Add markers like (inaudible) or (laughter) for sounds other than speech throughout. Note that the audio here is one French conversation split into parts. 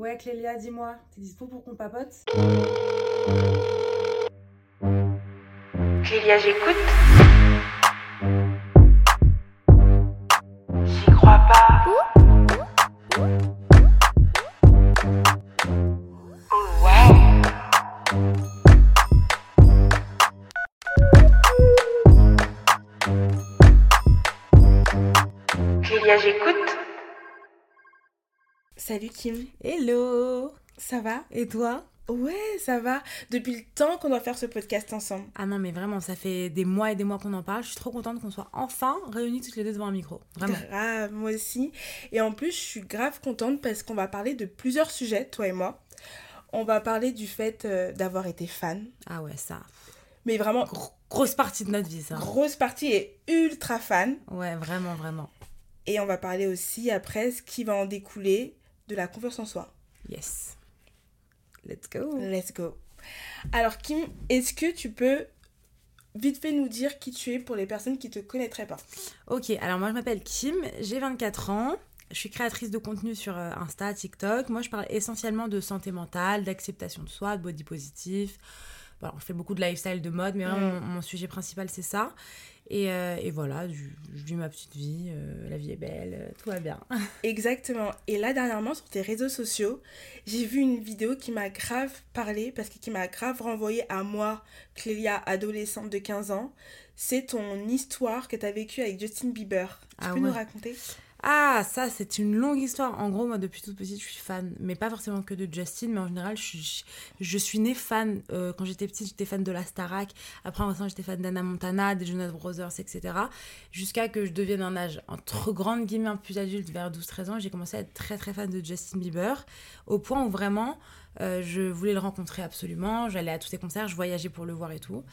Ouais, Clélia, dis-moi, t'es dispo pour qu'on papote? Clélia, j'écoute. Kim, Hello ça va? Et toi? Ouais, ça va. Depuis le temps qu'on doit faire ce podcast ensemble. Ah non, mais vraiment, ça fait des mois et des mois qu'on en parle. Je suis trop contente qu'on soit enfin réunis toutes les deux devant un micro. Vraiment. Grave, moi aussi. Et en plus, je suis grave contente parce qu'on va parler de plusieurs sujets, toi et moi. On va parler du fait euh, d'avoir été fan. Ah ouais, ça. Mais vraiment, Gros- grosse partie de notre vie, ça. grosse partie est ultra fan. Ouais, vraiment, vraiment. Et on va parler aussi après ce qui va en découler de la confiance en soi. Yes. Let's go. Let's go. Alors Kim, est-ce que tu peux vite fait nous dire qui tu es pour les personnes qui te connaîtraient pas? Ok, alors moi je m'appelle Kim, j'ai 24 ans. Je suis créatrice de contenu sur euh, Insta, TikTok. Moi, je parle essentiellement de santé mentale, d'acceptation de soi, de body positif. Bon, je fais beaucoup de lifestyle, de mode, mais vraiment, Mm. mon, mon sujet principal, c'est ça. Et, euh, et voilà, je, je vis ma petite vie, euh, la vie est belle, euh, tout va bien. (laughs) Exactement. Et là, dernièrement, sur tes réseaux sociaux, j'ai vu une vidéo qui m'a grave parlé, parce que qui m'a grave renvoyé à moi, Clélia, adolescente de 15 ans. C'est ton histoire que tu as vécue avec Justin Bieber. Tu Ah peux nous raconter? Ah, ça, c'est une longue histoire. En gros, moi, depuis toute petite, je suis fan, mais pas forcément que de Justin, mais en général, je suis, je suis née fan. Euh, quand j'étais petite, j'étais fan de la Starac. Après, en restant, j'étais fan d'Anna Montana, des Jonas Brothers, etc. Jusqu'à que je devienne un âge entre grande guillemets un plus adulte, vers 12-13 ans, j'ai commencé à être très très fan de Justin Bieber, au point où vraiment, euh, je voulais le rencontrer absolument. J'allais à tous ses concerts, je voyageais pour le voir et tout.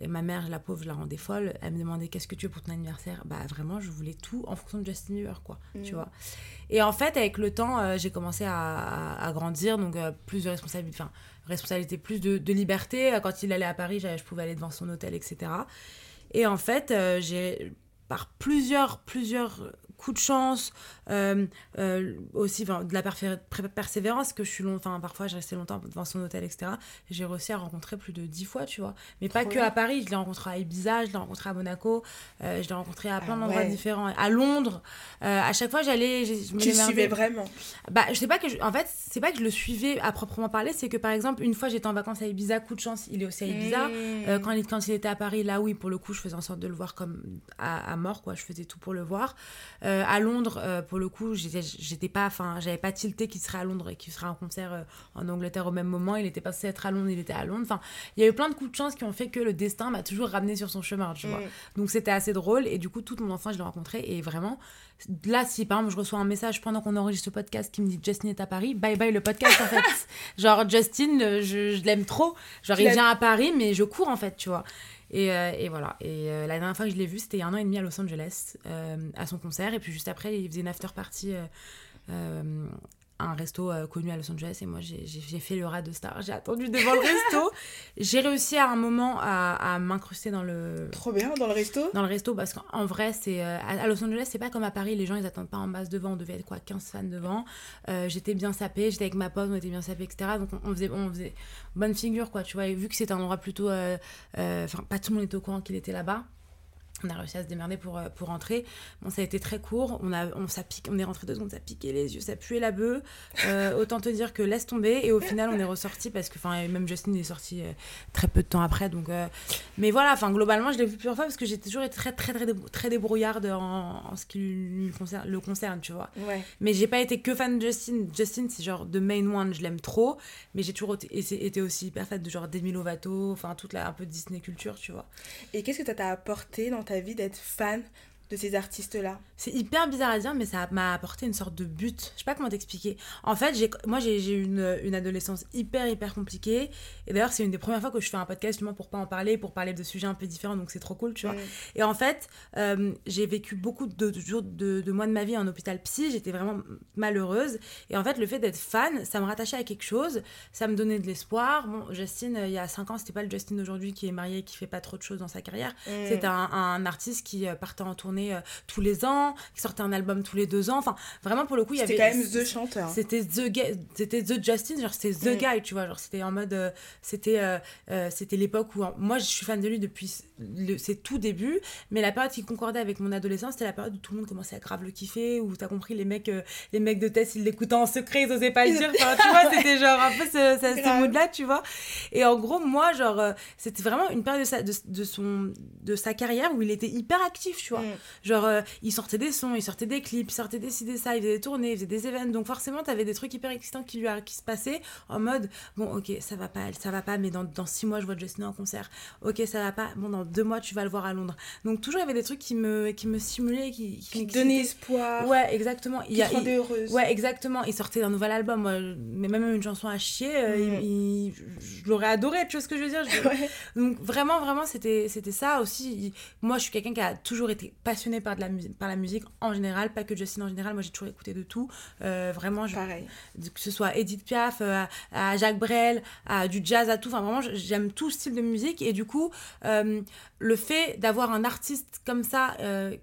Et ma mère, la pauvre, je la rendais folle. Elle me demandait qu'est-ce que tu veux pour ton anniversaire? Bah vraiment, je voulais tout en fonction de Justin Bieber, quoi. Tu Mm. vois. Et en fait, avec le temps, euh, j'ai commencé à, à- à grandir, donc euh, plus de responsabilité, enfin, responsabilité, plus de, de liberté. Euh, Quand il allait à Paris, je pouvais aller devant son hôtel, etc. Et en fait, j'ai par plusieurs, plusieurs coups de chance, euh, euh, aussi enfin, de la persévérance, que je suis long, enfin parfois j'ai resté longtemps devant son hôtel, etc. J'ai réussi à rencontrer plus de dix fois, tu vois. Mais pas que à Paris, je l'ai rencontré à Ibiza, je l'ai rencontré à Monaco, euh, je l'ai rencontré à plein Ah d'endroits ouais. différents, à Londres. À chaque fois, j'allais, je me Tu suivais vraiment? Bah, je sais pas que je- en fait, c'est pas que je le suivais à proprement parler, c'est que par exemple, une fois j'étais en vacances à Ibiza, coup de chance, il est aussi à Ibiza. Mm. Euh, quand, il, quand il était à Paris, là oui, pour le coup, je faisais en sorte de le voir comme à, à mort, quoi. Je faisais tout pour le voir. Euh, à Londres, euh, pour le coup, j'étais, pas, enfin, j'avais pas tilté qu'il serait à Londres et qu'il serait en concert euh, en Angleterre au même moment. Il était passé être à Londres, il était à Londres. Enfin, il y a eu plein de coups de chance qui ont fait que le destin m'a toujours ramené sur son chemin, tu vois. Mm. Donc c'était assez drôle et du coup toute mon enfance je l'ai rencontré et vraiment là si par exemple je reçois un message pendant qu'on enregistre ce podcast qui me dit Justin est à Paris, bye bye le podcast en fait. (laughs) Genre Justin je, je l'aime trop, genre il vient à Paris mais je cours en fait tu vois. Et, euh, et voilà. Et euh, la dernière fois que je l'ai vu, c'était un an et demi à Los Angeles, euh, à son concert. Et puis juste après, il faisait une after party un resto euh, connu à Los Angeles. Et moi, j'ai fait le rat de star. J'ai attendu devant le resto. (laughs) J'ai réussi à un moment à, à m'incruster dans le, Trop bien dans le resto. dans le resto parce qu'en vrai c'est euh, à Los Angeles c'est pas comme à Paris les gens ils attendent pas en masse devant on devait être quoi 15 fans devant Euh, j'étais bien sapée j'étais avec ma pote on était bien sapée etc donc on, on faisait on faisait bonne figure quoi tu vois et vu que c'était un endroit plutôt enfin pas tout le monde était au courant qu'il était là-bas on a réussi à se démerder pour, euh, pour rentrer. Bon, ça a été très court. On, a, on, ça pique, on est rentré deux secondes, ça piquait les yeux, ça puait la bœuf. Euh, autant te dire que laisse tomber. Et au final, on est ressorti parce que, enfin, même Justin est sorti euh, très peu de temps après. Donc, euh, mais voilà, enfin, globalement, je l'ai vu plusieurs fois parce que j'ai toujours été très, très, très, très débrouillarde en, en ce qui lui concerne, le concerne, tu vois. Ouais. Mais j'ai pas été que fan de Justin. Justin, c'est genre the main one, je l'aime trop. Mais j'ai toujours été, été aussi hyper fan de genre Demi Lovato, enfin, toute la un peu Disney culture, tu vois. Et qu'est-ce que ça t'a apporté dans ta vie d'être fan de ces artistes-là C'est hyper bizarre à dire, mais ça m'a apporté une sorte de but. Je sais pas comment t'expliquer. En fait, j'ai, moi, j'ai, eu une, une adolescence hyper, hyper compliquée. Et d'ailleurs, c'est une des premières fois que je fais un podcast justement pour pas en parler, pour parler de sujets un peu différents. Donc, c'est trop cool, tu vois. Et en fait, euh, j'ai vécu beaucoup de, jours de, de mois de ma vie en hôpital psy. J'étais vraiment malheureuse. Et en fait, le fait d'être fan, ça me rattachait à quelque chose. Ça me donnait de l'espoir. Bon, Justin, euh, il y a 5 ans, c'était pas le Justin d'aujourd'hui qui est marié et qui fait pas trop de choses dans sa carrière. Mm. C'était un, un artiste qui euh, partait en tournée tous les ans, qui sortait un album tous les deux ans. Enfin, vraiment, pour le coup, il y avait. C'était quand même The chanteur. C'était The, c'était The Justin, genre c'était The Mm. Guy, tu vois. Genre c'était en mode. euh, c'était euh, euh, c'était l'époque où. Moi, je suis fan de lui depuis ses tout débuts, mais la période qui concordait avec mon adolescence, c'était la période où tout le monde commençait à grave le kiffer, où t'as compris, les mecs, euh, les mecs de Tess, ils l'écoutaient en secret, ils osaient pas le dire. Enfin, tu vois, (laughs) c'était genre un peu ce, ce, ce mood-là, tu vois. Et en gros, moi, genre, euh, c'était vraiment une période de sa, de, de son, de sa carrière où il était hyper actif, tu vois. Mm. Genre, euh, il sortait des sons, il sortait des clips, il sortait des ci, des ça, il faisait des tournées, il faisait des événements. Donc forcément, t'avais des trucs hyper excitants qui lui a- qui se passaient en mode, bon, ok, ça va pas, ça va pas, mais dans, dans six mois, je vois Justin en concert. Ok, ça va pas, bon, dans deux mois, tu vas le voir à Londres. Donc toujours, il y avait des trucs qui me, qui me stimulaient, qui, donnait espoir. Ouais, exactement. Il Qui a, te il- heureuse. Ouais, exactement. Il sortait d'un nouvel album, moi, mais même une chanson à chier, euh, Mm. il- il- je l'aurais adoré, tu vois ce que je veux dire? Je- (laughs) Ouais. donc vraiment, vraiment, c'était ça aussi. Il- Moi, je suis quelqu'un qui a toujours été passionné par, de la musique, par la musique en général, pas que Justin en général. Moi, j'ai toujours écouté de tout. Euh, vraiment, je- Pareil. que ce soit Edith Piaf, euh, à, à Jacques Brel, à du jazz, à tout. Enfin, vraiment, j'aime tout style de musique. Et du coup, euh, le fait d'avoir un artiste comme ça... euh,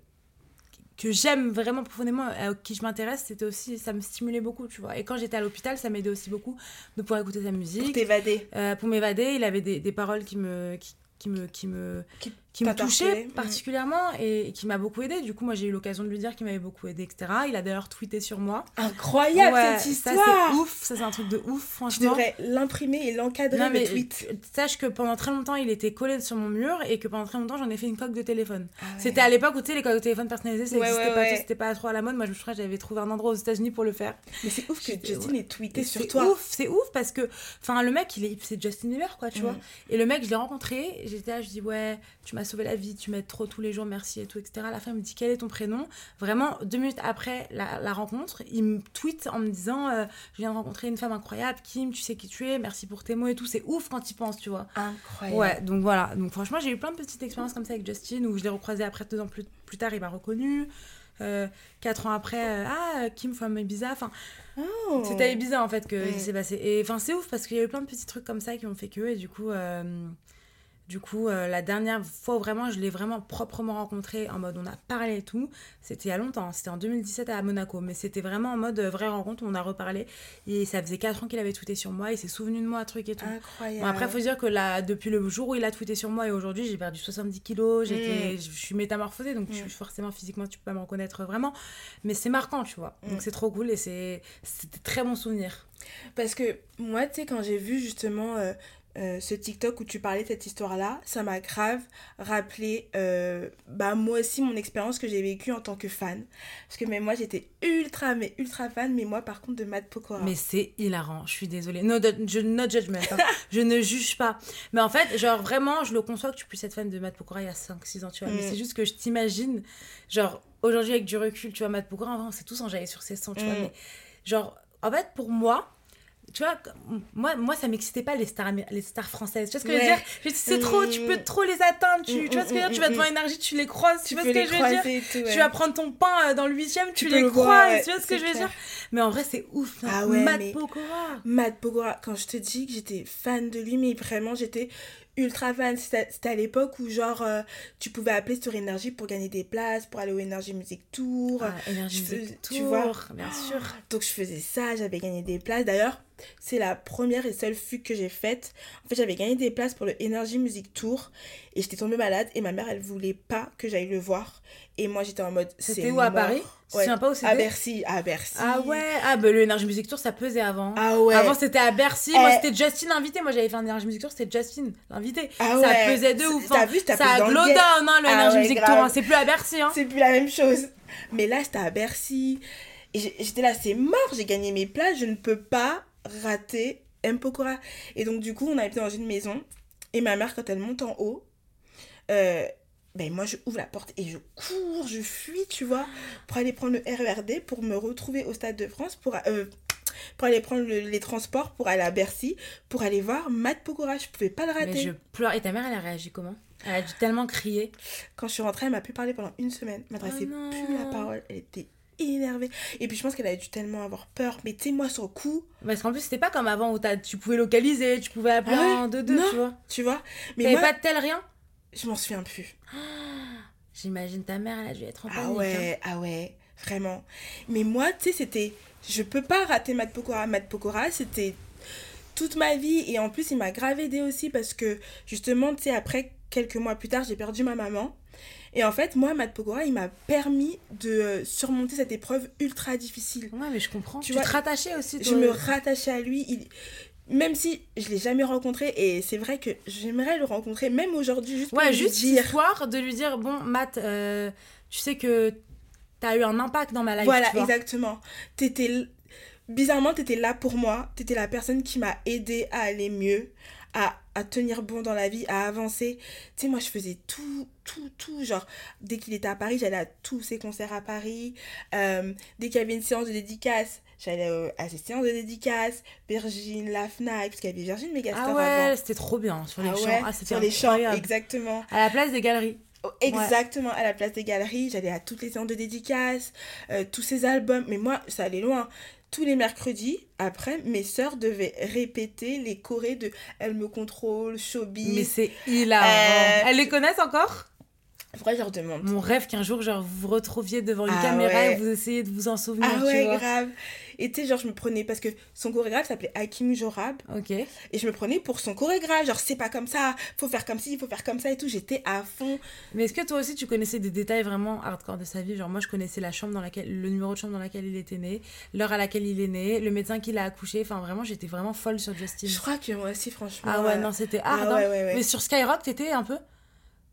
que j'aime vraiment profondément, à qui je m'intéresse, c'était aussi, ça me stimulait beaucoup, tu vois. Et quand j'étais à l'hôpital, ça m'aidait aussi beaucoup de pouvoir écouter sa Pour musique. t'évader. Euh, pour m'évader, il avait des, des paroles qui me, qui, qui me, qui me, Qui qui me t'interpellaient. touchaient Mhm. particulièrement et, qui m'a beaucoup aidé. Du coup, moi, j'ai eu l'occasion de lui dire qu'il m'avait beaucoup aidé, etc. Il a d'ailleurs tweeté sur moi. Incroyable Ouais, cette ça, histoire. c'est ouf. Ça, c'est un truc de ouf, Tu franchement. devrais l'imprimer et l'encadrer Non, le mais tweet. sache que pendant très longtemps, il était collé sur mon mur et que pendant très longtemps, j'en ai fait une coque de téléphone. Ah ouais. C'était à l'époque où, tu sais, les coques de téléphone personnalisées, ça Ouais, pas, tout, c'était pas trop à la mode. Moi, je me souviens, j'avais trouvé un endroit aux États-Unis pour le faire. Mais c'est ouf que Justin ait tweeté sur C'est toi. ouf, c'est ouf parce que, enfin, le mec, il est, c'est Justin Bieber, quoi, tu Mm. vois. Et le mec, je l'ai rencontré, j'étais là, je dis, ouais, tu m'as sauvé la vie, tu m'aides trop tous les jours, merci et tout, etc. La il me dit, quel est ton prénom? Vraiment, deux minutes après la, la rencontre, il me tweet en me disant, euh, je viens de rencontrer une femme incroyable, Kim, tu sais qui tu es, merci pour tes mots et tout. C'est ouf quand il pense, tu vois. Incroyable. Ouais, donc voilà. Donc franchement, j'ai eu plein de petites expériences comme ça avec Justin où je l'ai recroisé après deux ans plus, plus tard, il m'a reconnu. Euh, quatre ans après, euh, ah, Kim from Ibiza. Enfin, Oh. c'était Ibiza en fait que il s'est passé. Et enfin, c'est ouf parce qu'il y a eu plein de petits trucs comme ça qui ont fait que. Et du coup, euh, du coup euh, la dernière fois où vraiment je l'ai vraiment proprement rencontré en mode on a parlé et tout, c'était il y a longtemps. C'était en 2017 à Monaco. Mais c'était vraiment en mode euh, vraie rencontre on a reparlé. Et ça faisait 4 ans qu'il avait tweeté sur moi. Il s'est souvenu de moi, un truc et tout. Incroyable. Bon, après, faut dire que là, depuis le jour où il a tweeté sur moi et aujourd'hui, j'ai perdu 70 kilos, j'étais, Mm. je suis métamorphosée, donc je Mm. forcément physiquement, tu peux pas me reconnaître vraiment. Mais c'est marquant, tu vois. Mm. Donc c'est trop cool et c'est, c'était très bon souvenir. Parce que moi, tu sais, quand j'ai vu justement euh, euh, ce TikTok où tu parlais de cette histoire-là, ça m'a grave rappelé, euh, bah, moi aussi, mon expérience que j'ai vécue en tant que fan. Parce que même moi, j'étais ultra, mais ultra fan, mais moi, par contre, de Matt Pokora. Mais c'est hilarant, je suis désolée. No, je, no judgment, hein. (laughs) je ne juge pas. Mais en fait, genre vraiment, je le conçois que tu puisses être fan de Matt Pokora il y a 5-6 ans, tu vois. Mais Mm. c'est juste que je t'imagine, genre, aujourd'hui avec du recul, tu vois, Matt Pokora, avant, c'est tous enjaillé sur ses sons, tu vois. Mm. Mais genre, en fait, pour moi, tu vois, moi, moi ça m'excitait pas les stars, les stars françaises. Tu vois ce que je veux dire? Je C'est trop, tu peux Mm. trop les atteindre. Tu, Mm, tu vois ce que je veux dire? Mm, Tu vas mm, devant mm. énergie, tu les croises. Tu, tu vois ce que je veux dire? tout, ouais. Tu vas prendre ton pain euh, dans le huitième, tu, Tu les le croises. ouais, tu vois ce que je veux dire? Mais en vrai, c'est ouf. hein. Ah ouais, Matt mais- Pokora. Matt Pokora, quand je te dis que j'étais fan de lui, mais vraiment j'étais ultra fan. C'était à l'époque où genre euh, tu pouvais appeler sur Énergie pour gagner des places, pour aller au Énergie Music Tour. Ah, énergie je Music fais- tu Tour, vois. bien sûr. Donc je faisais ça, j'avais gagné des places. D'ailleurs, c'est la première et seule fugue que j'ai faite. En fait, j'avais gagné des places pour le Energy Music Tour et j'étais tombée malade et ma mère, elle voulait pas que j'aille le voir. Et moi, j'étais en mode C'était où à. Paris? Tu Ouais. souviens pas où À c'était Bercy, à Bercy. Ah ouais, ah bah le Energy Music Tour ça pesait avant. Ah ouais. Avant c'était à Bercy, moi Eh. c'était Justin l'invité, moi j'avais fait un Energy Music Tour, c'était Justin l'invité. Ah ça ouais. pesait de ouf. T'as hein. vu, ça ça a le glow game. down hein, le Ah Energy ouais, Music grave. Tour, hein. c'est plus à Bercy. Hein. C'est plus la même chose. Mais là, c'était à Bercy. Et j'étais là, c'est mort, j'ai gagné mes places, je ne peux pas rater M. Pokora. Et donc, du coup, on a été dans une maison. Et ma mère, quand elle monte en haut, euh, ben moi, je ouvre la porte et je cours, je fuis, tu vois, pour aller prendre le RERD, pour me retrouver au Stade de France, pour, euh, pour aller prendre le- les transports, pour aller à Bercy, pour aller voir Matt Pokora. Je pouvais pas le rater. Mais je pleure. Et ta mère elle a réagi comment? Elle a dû tellement crier. Quand je suis rentrée, elle m'a plus parlé pendant une semaine. Elle m'adressait Oh plus la parole. Elle était énervée. Et puis je pense qu'elle avait dû tellement avoir peur. Mais tu sais, moi, sur le coup, Parce qu'en plus c'était pas comme avant où tu pouvais localiser, tu pouvais appeler Ah ouais? en 2-2, Non. tu vois. tu vois? Mais moi, pas de tel rien? je m'en souviens plus. (gasps) J'imagine ta mère, elle a dû être en Ah panique. hein. ouais, ah ouais, vraiment. Mais moi, tu sais, c'était. Je peux pas rater Matt Pokora. Matt Pokora, c'était toute ma vie. Et en plus, il m'a grave aidé aussi parce que, justement, tu sais, après, quelques mois plus tard, j'ai perdu ma maman. Et en fait, moi, Matt Pokora, il m'a permis de euh, surmonter cette épreuve ultra difficile. Ouais, mais je comprends. Tu Tu, vois, te rattachais aussi, Je toi. me rattachais à lui. Il... Même si je l'ai jamais rencontré, et c'est vrai que j'aimerais le rencontrer, même aujourd'hui, juste pour Ouais, lui juste dire. histoire de lui dire bon, Matt, euh, tu sais que t'as eu un impact dans ma life. Voilà, tu vois. exactement. T'étais bizarrement, t'étais là pour moi. T'étais la personne qui m'a aidé à aller mieux, à, à tenir bon dans la vie, à avancer. Tu sais, moi, je faisais tout, tout, tout. Genre, dès qu'il était à Paris, j'allais à tous ses concerts à Paris. Euh, dès qu'il y avait une séance de dédicace, j'allais euh, à ses séances de dédicace. Virgin, la Fnac, parce qu'il y avait Virgin Megastore Ah ouais, c'était trop bien sur les Ah champs. ouais, Ah, c'était sur les champs, exactement. À la place des galeries. Oh, Exactement, à la place des galeries, j'allais à toutes les séances de dédicaces, euh, tous ces albums. Mais moi, ça allait loin. Tous les mercredis, après, mes sœurs devaient répéter les chorés de Elle me contrôle, Showbiz. Mais c'est hilarant. Euh, Elles les connaissent encore? Faudrait je leur demande. Mon rêve qu'un jour, genre, vous vous retrouviez devant une Ah caméra ouais. et vous essayez de vous en souvenir, Ah tu ouais, vois. grave. Et tu sais, genre, je me prenais, parce que son chorégraphe s'appelait Hakim Jorab, Ok. et je me prenais pour son chorégraphe. Genre, c'est pas comme ça, faut faire comme ci, il faut faire comme ça et tout. J'étais à fond. Mais est-ce que toi aussi tu connaissais des détails vraiment hardcore de sa vie? Genre moi je connaissais la chambre dans laquelle, le numéro de chambre dans laquelle il était né, l'heure à laquelle il est né, le médecin qui l'a accouché. Enfin vraiment j'étais vraiment folle sur Justin. Je crois que moi aussi, franchement. Ah ouais euh, non c'était ah hard. ouais, ouais, ouais. Mais sur Skyrock t'étais un peu?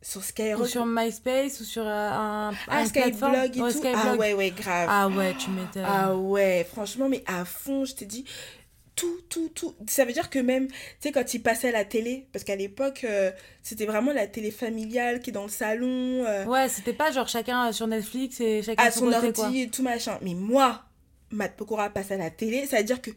Sur Ou Skyrock. sur MySpace ou sur euh, un, Ah, Skyblog et Ouais, tout. Skyblog. Ah ouais, ouais, grave. Ah ouais tu m'étonnes. Ah ouais, franchement, mais à fond, je t'ai dit, tout, tout, tout. Ça veut dire que même, tu sais, quand il passait à la télé, parce qu'à l'époque, euh, c'était vraiment la télé familiale qui est dans le salon, euh, Ouais c'était pas genre chacun sur Netflix et chacun à son côté ordi et tout machin. Mais moi, Matt Pokora passe à la télé, ça veut dire que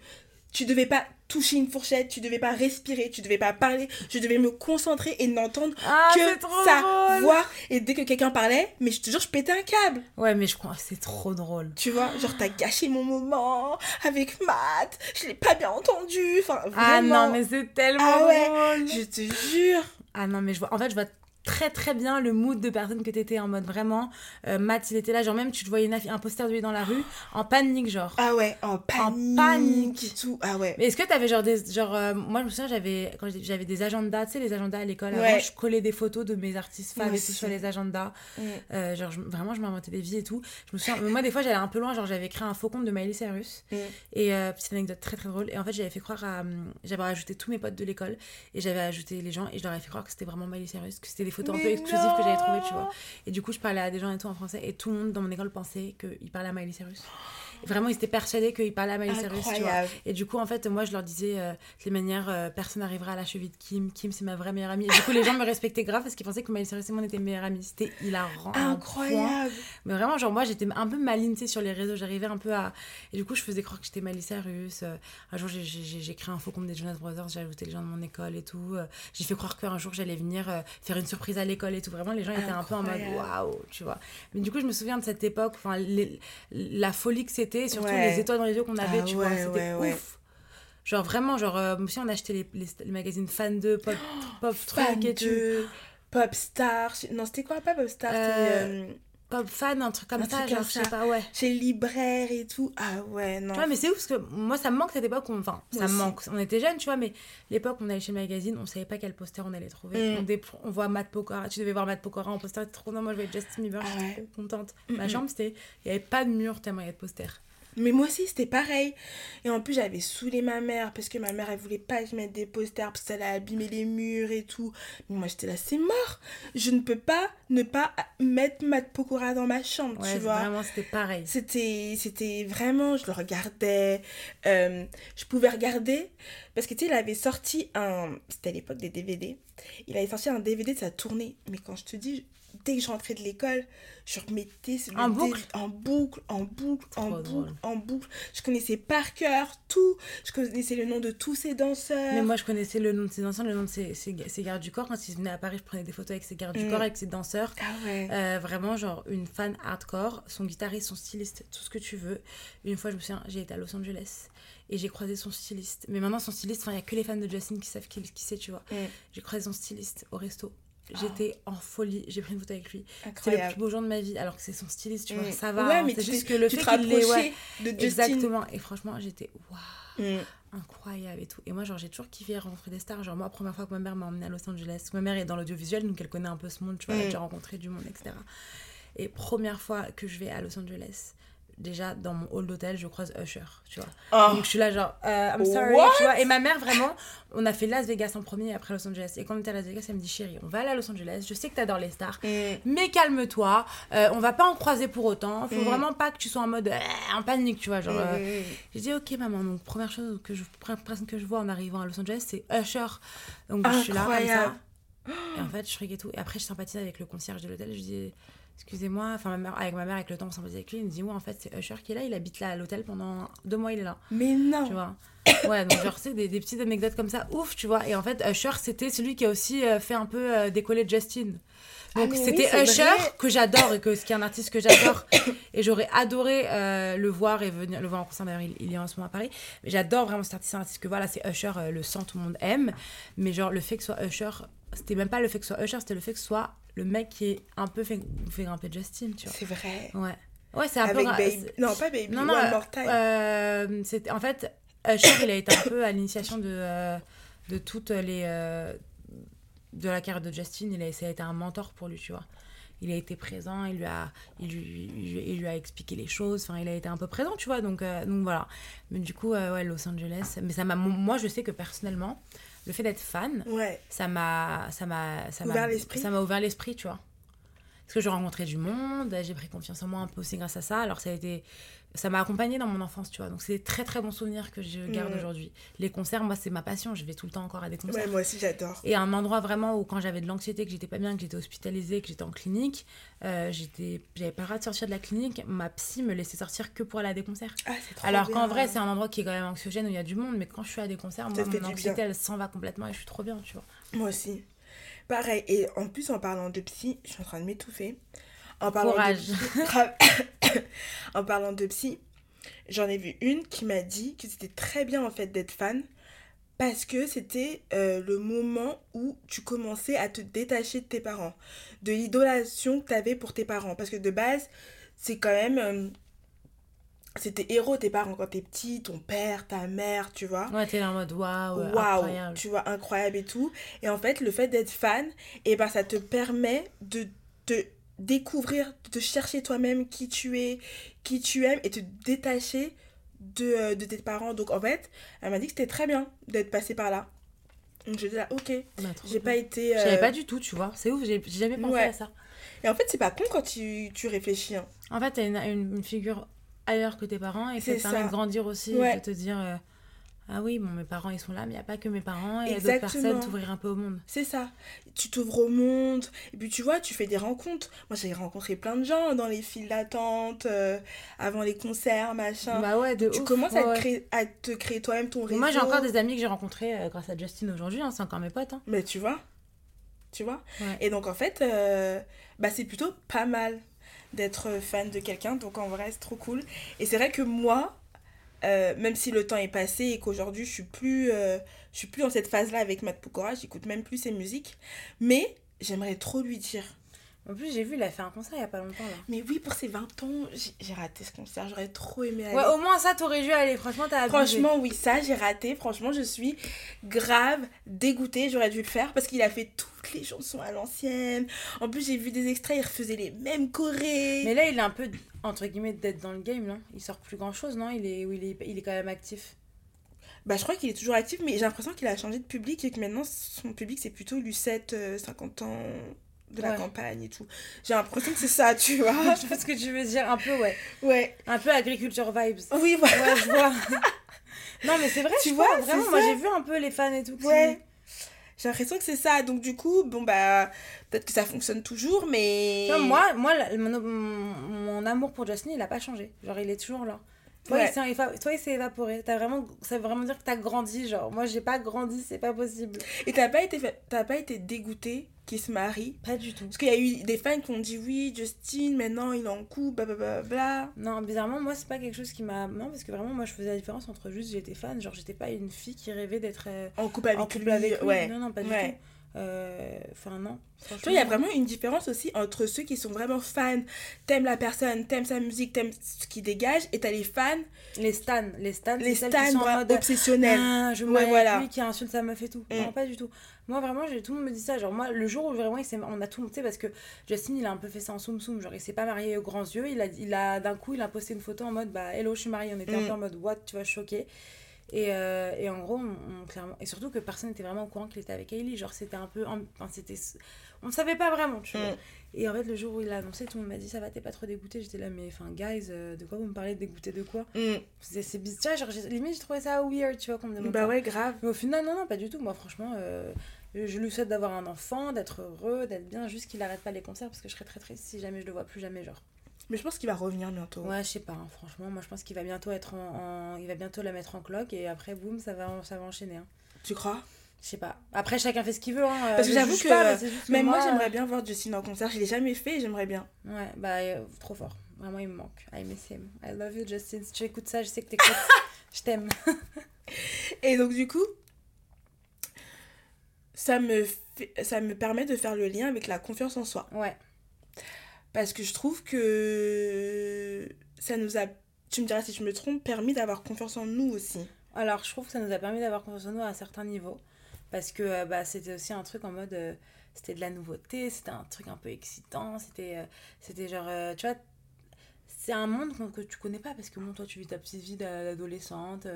tu devais pas toucher une fourchette, tu devais pas respirer, tu devais pas parler, je devais me concentrer et n'entendre Ah que sa drôle. voix. Et dès que quelqu'un parlait, mais je te jure, je pétais un câble. Ouais mais je crois c'est trop drôle. Tu vois, genre t'as gâché mon moment avec Matt, je l'ai pas bien entendu. Enfin, vraiment. Ah non mais c'est tellement Ah ouais. drôle. Je te jure. Ah non, mais je vois, en fait, je vois très très bien le mood de personne que t'étais en mode vraiment. euh, Matt, il était là, genre même tu te voyais une un poster de lui dans la rue, en panique, genre. Ah ouais, en panique. panique. et tout. Ah ouais. Mais est-ce que t'avais genre des. Genre, euh, moi je me souviens, j'avais quand j'avais des agendas, tu sais, les agendas à l'école. Ouais. Avant, je collais des photos de mes artistes Moi et tout sur les agendas. Mm. Euh, genre, je- vraiment, je m'inventais des vies et tout. Je me souviens, moi des fois j'allais un peu loin, genre j'avais créé un faux compte de Miley Cyrus. Mm. Et euh, petite anecdote très très drôle. Et en fait, j'avais fait croire à. hum, J'avais ajouté tous mes potes de l'école et j'avais ajouté les gens et je leur avais fait croire que c'était vraiment Miley Cyrus, que c'était des photos un peu exclusives que j'avais trouvées, tu vois. Et du coup, je parlais à des gens et tout en français et tout le monde dans mon école pensait qu'il parlait à Miley Cyrus. Vraiment, ils étaient persuadés qu'il parlait à Miley Cyrus, tu vois. Et du coup, en fait, moi, je leur disais euh, les manières, euh, personne n'arrivera à la cheville de Kim. Kim, c'est ma vraie meilleure amie. Et du coup, les gens me respectaient grave parce qu'ils pensaient que Miley Cyrus et moi, on était meilleures amies. C'était hilarant. Incroyable. Mais vraiment, genre, moi, j'étais un peu maligne, tu sais, sur les réseaux. J'arrivais un peu à. Et du coup, je faisais croire que j'étais Miley Cyrus. Euh, un jour, j'ai- créé un faux compte des Jonas Brothers. J'ai ajouté les gens de mon école et tout. Euh, j'ai fait croire qu'un jour, j'allais venir faire une surprise à l'école et tout. Vraiment, les gens étaient un peu en mode waouh, tu vois. Mais du coup, je me souviens de cette époque, enfin, les- la folie que c'était, surtout Ouais. les étoiles dans les yeux qu'on avait, Ah tu vois. C'était ouf. Genre vraiment, genre, euh, aussi on achetait les, les, les magazines fan de pop, (gasps) pop Fan truc et tout. de Popstar. Non, c'était quoi, pas C'était euh, Pop fan, un truc comme Un ça, truc genre, comme je sais pas, ouais. chez Libraire et tout. Ah ouais, non. Tu vois, mais c'est ouf parce que moi ça me manque cette époque, où- enfin ça me manque, on était jeunes, tu vois, mais l'époque on allait chez le magazine, on savait pas quel poster on allait trouver. Mm. On, dé- on voit Matt Pokora, tu devais voir Matt Pokora en poster, t'es trop non, moi je vais être Justin Bieber, Ah ouais. trop contente. Mm, Ma chambre c'était, il y avait pas de mur tellement il y a de posters. Mais moi aussi, c'était pareil. Et en plus, j'avais saoulé ma mère parce que ma mère, elle voulait pas que je mette des posters parce que ça allait abîmer les murs et tout. Mais moi, j'étais là, c'est mort. Je ne peux pas ne pas mettre Matt Pokora dans ma chambre, Ouais, tu vois. vraiment c'était pareil. C'était, c'était vraiment, je le regardais. euh, je pouvais regarder parce que tu sais, il avait sorti un. C'était à l'époque des DVD. Il avait sorti un DVD de sa tournée. Mais quand je te dis, dès que je rentrais de l'école, je remettais En le boucle en boucle, en boucle, en boucle, drôle. en boucle. Je connaissais par cœur tout. Je connaissais le nom de tous ces danseurs. Mais moi, je connaissais le nom de ses anciens, le nom de ses, ses gardes du corps. Quand ils venaient à Paris, je prenais des photos avec ses gardes du Mm. corps, avec ses danseurs. Ah ouais. Euh, vraiment, genre, une fan hardcore. Son guitariste, son styliste, tout ce que tu veux. Une fois, je me souviens, j'ai été à Los Angeles et j'ai croisé son styliste. Mais maintenant, son styliste, enfin, il n'y a que les fans de Justin qui savent qui, qui c'est, tu vois. Mm. J'ai croisé son styliste au resto. J'étais en folie. J'ai pris une photo avec lui. C'est le plus beau jour de ma vie. Alors que c'est son styliste, tu vois. Mm. Ça va. Ouais, hein. mais c'est juste que le tu fait qu'il l'ait. Ouais, de Justin. exactement. Et franchement, j'étais waouh, Mm. incroyable et tout. Et moi, genre, j'ai toujours kiffé rencontrer des stars. Genre, moi, première fois que ma mère m'a emmenée à Los Angeles. Ma mère est dans l'audiovisuel, donc elle connaît un peu ce monde, tu vois. Elle a Mm. déjà rencontré du monde, etc. Et première fois que je vais à Los Angeles, déjà dans mon hall d'hôtel, je croise Usher, tu vois. Oh. Donc je suis là genre, euh, I'm sorry, What? tu vois. Et ma mère vraiment, on a fait Las Vegas en premier et après Los Angeles. Et quand on était à Las Vegas, elle me dit chérie, on va aller à Los Angeles, je sais que t'adores les stars, Mm. mais calme-toi, euh, on va pas en croiser pour autant, faut Mm. vraiment pas que tu sois en mode euh, en panique, tu vois. Genre, euh, Mm. j'ai dit ok maman, donc première chose que je, personne que je vois en arrivant à Los Angeles, c'est Usher. Donc je suis là comme ça. Incroyable. Et en fait, je et tout. Et après, je sympathise avec le concierge de l'hôtel. Je dis, excusez-moi, enfin, ma mère, avec ma mère, avec le temps, on sympathise avec lui. Il me dit, ouais, en fait, c'est Usher qui est là. Il habite là à l'hôtel pendant deux mois, il est là. Mais non. Tu vois. Ouais, donc, genre, c'est des, des petites anecdotes comme ça, ouf, tu vois. Et en fait, Usher, c'était celui qui a aussi euh, fait un peu euh, décoller Justin. Ah, Donc, oui, c'était c'est Usher vrai. que j'adore et que ce qui est un artiste que j'adore. et j'aurais adoré euh, le voir et venir le voir en concert. D'ailleurs, il, il est en ce moment à Paris. Mais j'adore vraiment cet artiste. C'est un artiste que voilà, c'est Usher, euh, le sang, tout le monde aime. Mais genre, le fait que ce soit Usher, c'était même pas le fait que ce soit Usher, c'était le fait que ce soit le mec qui est un peu fait, fait grimper Justin, tu vois. C'est vrai. Ouais. Ouais, c'est un peu. Avec gra- Baby. Non, pas Baby. non, One non, More Time. euh, en fait Usher, il a été un peu à l'initiation de euh, de toutes les euh, de la carrière de Justin. Il a ça a été un mentor pour lui, tu vois. Il a été présent, il lui a il lui, il lui- il lui a expliqué les choses. Enfin, il a été un peu présent, tu vois. Donc euh, donc voilà. Mais du coup, ouais, Los Angeles. Mais ça m'a moi, je sais que personnellement, le fait d'être fan, Ouais. ça m'a ça m'a ça m'a Ouvert l'esprit. ça m'a ouvert l'esprit tu vois parce que j'ai rencontré du monde j'ai pris confiance en moi un peu aussi grâce à ça alors ça a été ça m'a accompagné dans mon enfance tu vois donc c'est des très très bons souvenirs que je garde Mhm. aujourd'hui les concerts moi c'est ma passion je vais tout le temps encore à des concerts Ouais, moi aussi, j'adore. et un endroit vraiment où quand j'avais de l'anxiété que j'étais pas bien que j'étais hospitalisée que j'étais en clinique euh, j'étais j'avais pas le droit de sortir de la clinique ma psy me laissait sortir que pour aller à des concerts Ah, c'est trop alors qu'en vrai c'est un endroit qui est quand même anxiogène où il y a du monde mais quand je suis à des concerts moi mon anxiété bien. elle s'en va complètement et je suis trop bien tu vois Moi aussi. Pareil. Et en plus, en parlant de psy, je suis en train de m'étouffer. En parlant Courage. De... Grave. (laughs) (coughs) en parlant de psy, j'en ai vu une qui m'a dit que c'était très bien en fait d'être fan parce que c'était euh, le moment où tu commençais à te détacher de tes parents, de l'idolation que tu avais pour tes parents. Parce que de base, c'est quand même. euh, c'était héros tes parents quand t'es petit, ton père, ta mère, tu vois Ouais, t'es là en mode waouh, waouh, incroyable. tu vois, incroyable et tout. Et en fait, le fait d'être fan, et ben, ça te permet de te découvrir, de te chercher toi-même qui tu es, qui tu aimes, et te détacher de, euh, de tes parents. Donc en fait, elle m'a dit que c'était très bien d'être passé par là. Donc j'étais là, ok. Bah, J'ai pas été... Je euh, pas du tout, tu vois. C'est ouf, j'ai jamais pensé Ouais. à ça. Et en fait, c'est pas con quand tu, tu réfléchis. hein. En fait, t'as une, une, figure ailleurs que tes parents et ça C'est te permet ça. de grandir aussi Ouais. de te dire euh, Ah oui, bon, mes parents ils sont là, mais il n'y a pas que mes parents, il y a d'autres personnes, t'ouvrir un peu au monde. C'est ça. Tu t'ouvres au monde. Et puis tu vois, tu fais des rencontres. Moi, j'ai rencontré plein de gens dans les files d'attente, euh, avant les concerts, machin. Bah ouais, de tu ouf. commences ouais, à, te créer, à te créer toi-même ton réseau. Moi j'ai encore des amis que j'ai rencontrés euh, grâce à Justin aujourd'hui, hein, c'est encore mes potes. Hein. Mais tu vois, tu vois. Ouais. Et donc en fait, euh, bah, c'est plutôt pas mal d'être fan de quelqu'un. Donc en vrai, c'est trop cool. Et c'est vrai que moi, euh, même si le temps est passé et qu'aujourd'hui je suis plus, euh, je suis plus dans cette phase-là avec Matt Pokora, j'écoute même plus ses musiques. Mais j'aimerais trop lui dire. En plus, j'ai vu, il a fait un concert il y a pas longtemps là. Mais oui, pour ses 20 ans, j'ai raté ce concert. J'aurais trop aimé aller. Ouais, au moins ça, t'aurais dû aller. Franchement, t'as. Franchement, oui, ça, j'ai raté. Franchement, je suis grave dégoûtée. J'aurais dû le faire parce qu'il a fait toutes les chansons à l'ancienne. En plus, j'ai vu des extraits, il refaisait les mêmes chorés. Mais là, il est un peu, entre guillemets, d'être dans le game, non? Il sort plus grand chose, non? Il est, il, est, il est quand même actif. Bah, je crois qu'il est toujours actif, mais j'ai l'impression qu'il a changé de public et que maintenant, son public, c'est plutôt Lucette, euh, 50 ans de la campagne et tout. J'ai l'impression que c'est ça, tu vois. (laughs) je sais ce que tu veux dire, un peu, ouais. ouais. Un peu agriculture vibes. Oui, voilà. Ouais, je vois. (laughs) non, mais c'est vrai, Tu je vois, vraiment, moi j'ai vu un peu les fans et tout. qui- Ouais. J'ai l'impression que c'est ça. Donc, du coup, bon, bah, peut-être que ça fonctionne toujours, mais. Vois, moi, moi la- mon, mon amour pour Justin, il a pas changé. Genre, il est toujours là. Toi, Ouais. il s'est éva- toi, il s'est évaporé. As vraiment... Ça veut vraiment dire que t'as grandi. Genre, moi, j'ai pas grandi, c'est pas possible. Et t'as pas été, fa- t'as pas été dégoûté qu'il se marie Pas du tout. Parce qu'il y a eu des fans qui ont dit oui, Justin, maintenant il est en couple, blablabla. Non, bizarrement, moi, c'est pas quelque chose qui m'a. Non, parce que vraiment, moi, je faisais la différence entre juste j'étais fan. Genre, j'étais pas une fille qui rêvait d'être euh, En couple avec en couple lui. avec lui. ouais. Non, non, pas du Ouais. tout. Euh, Enfin, non. Tu vois, il y a vraiment une différence aussi entre ceux qui sont vraiment fans, t'aimes la personne, t'aimes sa musique, t'aimes ce qu'il dégage, et t'as les fans, Les stans, les stans, les celles qui stans sont en mode, obsessionnels. Ah, je me Ouais, voilà. lui qui insulte sa meuf et tout. Mm. Non, pas du tout. Moi, vraiment, tout le monde me dit ça. Genre, moi, le jour où vraiment, il on a tout monté parce que Justin, il a un peu fait ça en soum soum. Genre, il s'est pas marié aux grands yeux. Il a, il a d'un coup, il a posté une photo en mode, bah, hello, je suis mariée. On était un Mm. peu en mode, what, tu vois, choqué. Et, euh, et en gros, on, on- clairement. Et surtout que personne n'était vraiment au courant qu'il était avec Hailey. Genre, c'était un peu. en- Enfin, c'était. On ne savait pas vraiment, tu vois. Mm. Et en fait, le jour où il a annoncé, tout le monde m'a dit, ça va, t'es pas trop dégoûté. J'étais là, mais enfin, guys, euh, de quoi vous me parlez, dégoûté de quoi? Mm. C'est bizarre. Tu vois, genre, limite, j'ai trouvé ça weird, tu vois, qu'on me demande Bah ça. ouais, grave. Mais au final, non, non, pas du tout. Moi, franchement, euh, je lui souhaite d'avoir un enfant, d'être heureux, d'être bien, juste qu'il arrête pas les concerts parce que je serais très triste si jamais je le vois plus jamais, genre. Mais je pense qu'il va revenir bientôt. Ouais, je sais pas, hein, franchement, moi je pense qu'il va bientôt être en, en- Il va bientôt la mettre en cloque et après, boum, ça va, ça va enchaîner. hein. Tu crois? Je sais pas. Après, chacun fait ce qu'il veut. Hein. euh, Parce que j'avoue que- pas, Même moi, moi, j'aimerais bien voir Justin en concert. Je l'ai jamais fait et j'aimerais bien. Ouais, bah, euh, trop fort. Vraiment, il me manque. I miss him. I love you, Justin. Si tu écoutes ça, je sais que t'écoutes. (laughs) je t'aime. Et donc, du coup, ça me, fait- ça me permet de faire le lien avec la confiance en soi. Ouais. Parce que je trouve que ça nous a, tu me diras si je me trompe, permis d'avoir confiance en nous aussi. Alors, je trouve que ça nous a permis d'avoir confiance en nous à un certain niveau. Parce que euh, bah, c'était aussi un truc en mode. euh, c'était de la nouveauté, c'était un truc un peu excitant. C'était euh, genre. tu vois, c'est un monde que tu connais pas. Parce que bon, toi, tu vis ta petite vie d'a- d'adolescente,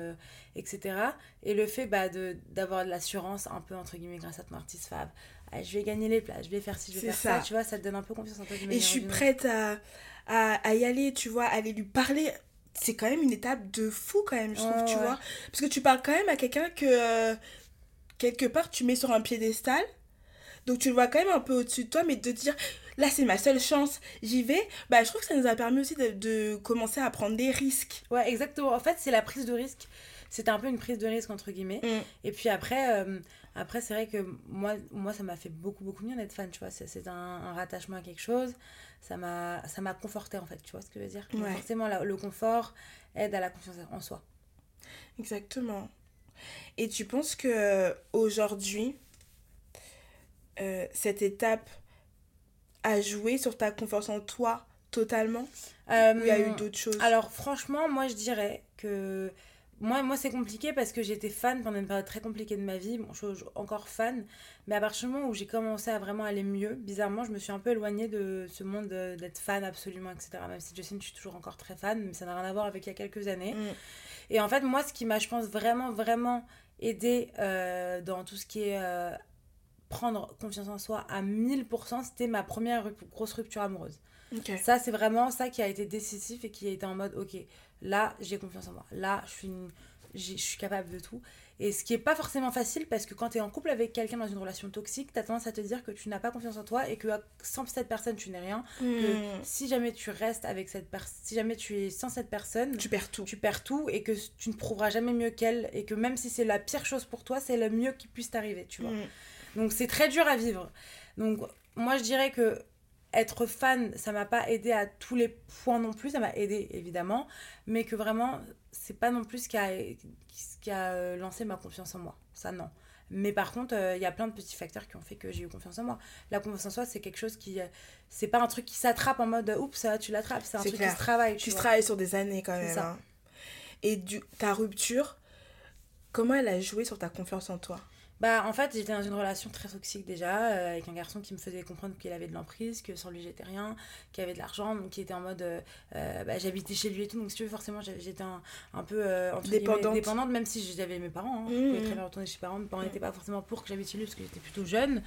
etc. Et le fait bah, d'avoir de l'assurance, un peu entre guillemets, grâce à ton artiste fab. Ah, je vais gagner les places, je vais faire ci, je vais faire ça. ça. Tu vois, ça te donne un peu confiance en toi. Et je suis prête à, à, à y aller, tu vois, aller lui parler. C'est quand même une étape de fou, quand même, je trouve, tu ouais. vois. Parce que tu parles quand même à quelqu'un que, euh, quelque part, tu mets sur un piédestal. Donc tu le vois quand même un peu au-dessus de toi, mais de dire, là, c'est ma seule chance, j'y vais. Bah, je trouve que ça nous a permis aussi de, de commencer à prendre des risques. Ouais, exactement. En fait, c'est la prise de risque. C'était un peu une prise de risque, entre guillemets. Mm. Et puis après, euh, après c'est vrai que moi, moi, ça m'a fait beaucoup, beaucoup mieux d'être fan, tu vois. C'est un, un rattachement à quelque chose. Ça m'a conforté, en fait, tu vois ce que je veux dire? Ouais. Forcément, la- le confort aide à la confiance en soi. Exactement. Et tu penses que aujourd'hui, euh, cette étape a joué sur ta confiance en toi totalement? Ou il y a eu d'autres choses? Euh, Alors franchement, moi je dirais que moi, moi c'est compliqué parce que j'étais fan pendant une période très compliquée de ma vie. Bon, je suis encore fan, mais à partir du moment où j'ai commencé à vraiment aller mieux, bizarrement, je me suis un peu éloignée de ce monde de- d'être fan absolument, etc. Même si Justin, je suis toujours encore très fan, mais ça n'a rien à voir avec il y a quelques années. Mm. Et en fait, moi, ce qui m'a, je pense, vraiment, vraiment aidé euh, dans tout ce qui est euh, prendre confiance en soi à 1000%, c'était ma première grosse rupture amoureuse. Ça, c'est vraiment ça qui a été décisif et qui a été en mode, ok, là, j'ai confiance en moi. Là, je suis, une- je suis capable de tout. Et ce qui est pas forcément facile parce que quand tu es en couple avec quelqu'un dans une relation toxique, tu as tendance à te dire que tu n'as pas confiance en toi et que à- sans cette personne, tu n'es rien. Que Mm. si jamais tu restes avec cette personne, si jamais tu es sans cette personne, Tu perds tout. tu perds tout et que tu ne prouveras jamais mieux qu'elle et que même si c'est la pire chose pour toi, c'est le mieux qui puisse t'arriver, tu vois. Mm. Donc c'est très dur à vivre. Donc moi je dirais que être fan, ça m'a pas aidé à tous les points non plus, ça m'a aidé évidemment, mais que vraiment c'est pas non plus ce qui a, ce qui a euh, lancé ma confiance en moi. Ça non. Mais par contre, euh, il y a plein de petits facteurs qui ont fait que j'ai eu confiance en moi. La confiance en soi, c'est quelque chose qui. euh, c'est pas un truc qui s'attrape en mode oups, ça, tu l'attrapes. C'est un truc clair. qui se travaille. Tu travailles sur des années quand même. ça. hein. Et du, ta rupture, comment elle a joué sur ta confiance en toi? Bah, en fait, j'étais dans une relation très toxique déjà, euh, avec un garçon qui me faisait comprendre qu'il avait de l'emprise, que sans lui j'étais rien, qu'il avait de l'argent, donc qui était en mode. euh, euh, bah, j'habitais chez lui et tout, donc si tu veux, forcément, j'étais un, un peu. euh, entre Dépendante. dépendante, même si j'avais mes parents. Hein, Je pouvais très bien retourner chez mes parents, mes parents Mhm. n'étaient pas forcément pour que j'habite chez lui parce que j'étais plutôt jeune.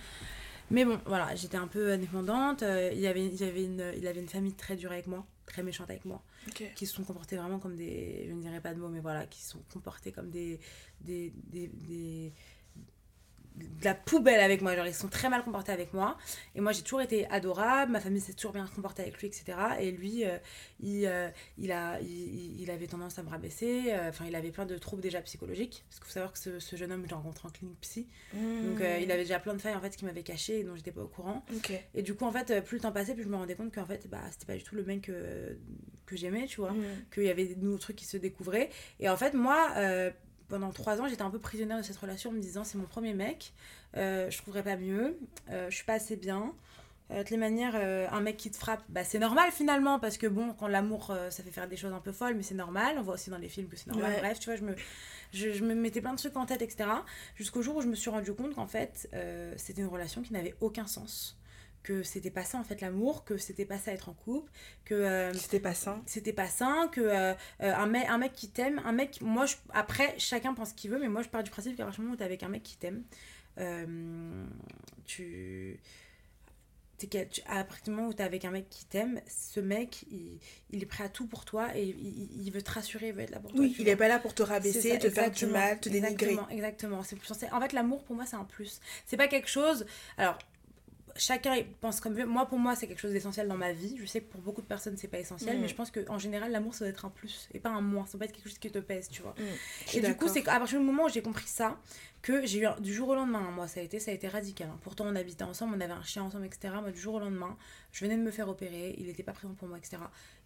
Mais bon, voilà, j'étais un peu indépendante. il, y avait, il, y avait une, il avait une famille très dure avec moi, très méchante avec moi Ok. qui se sont comportés vraiment comme des je ne dirais pas de mots mais voilà qui se sont comportés comme des des, des, des- de la poubelle avec moi. Genre ils sont très mal comportés avec moi. Et moi j'ai toujours été adorable. Ma famille s'est toujours bien comportée avec lui etc et lui euh, il, euh, il a il, il avait tendance à me rabaisser. Euh, enfin il avait plein de troubles déjà psychologiques. Parce qu'il faut savoir que ce, ce jeune homme je l'ai rencontré en clinique psy. Donc euh, il avait déjà plein de failles en fait qui m'avaient caché et dont j'étais pas au courant. Et du coup en fait plus le temps passait plus je me rendais compte qu'en fait bah c'était pas du tout le mec que, que j'aimais tu vois. Mm. qu'il y avait de nouveaux trucs qui se découvraient. Et en fait, moi, pendant trois ans, j'étais un peu prisonnière de cette relation en me disant c'est mon premier mec, euh, je trouverais pas mieux, euh, je suis pas assez bien. Euh, de toutes les manières, euh, un mec qui te frappe, bah, c'est normal finalement, parce que bon, quand l'amour, euh, ça fait faire des choses un peu folles, mais c'est normal. On voit aussi dans les films que c'est normal. Ouais. Bref, tu vois, je me, je, je me mettais plein de trucs en tête, etc. Jusqu'au jour où je me suis rendu compte qu'en fait, c'était une relation qui n'avait aucun sens. Que c'était pas ça en fait l'amour, que c'était pas ça être en couple, que euh, C'était pas sain. c'était pas sain, que euh, euh, un, mec, un mec qui t'aime, un mec, moi, je, après, chacun pense ce qu'il veut, mais moi, je pars du principe qu'à partir du moment où t'es avec un mec qui t'aime, euh, tu, à partir du moment où t'es avec un mec qui t'aime, ce mec, il, il est prêt à tout pour toi et il, veut te rassurer, il veut être là pour toi. Oui, il vois. est pas là pour te rabaisser, ça, te faire du mal, te dénigrer. Exactement, exactement. En fait, l'amour, pour moi, c'est un plus. C'est pas quelque chose... Alors, chacun pense comme veut. Moi, pour moi, c'est quelque chose d'essentiel dans ma vie. Je sais que pour beaucoup de personnes, c'est pas essentiel, Mm. mais je pense qu'en général, l'amour, ça doit être un plus et pas un moins. Ça doit pas être quelque chose qui te pèse, tu vois. Mm, Et du coup, c'est qu'à partir du moment où j'ai compris ça, que j'ai eu un- du jour au lendemain, hein, moi, ça a été, ça a été radical. hein. Pourtant, on habitait ensemble, on avait un chien ensemble, etc. Moi, du jour au lendemain, je venais de me faire opérer, il n'était pas présent pour moi, etc.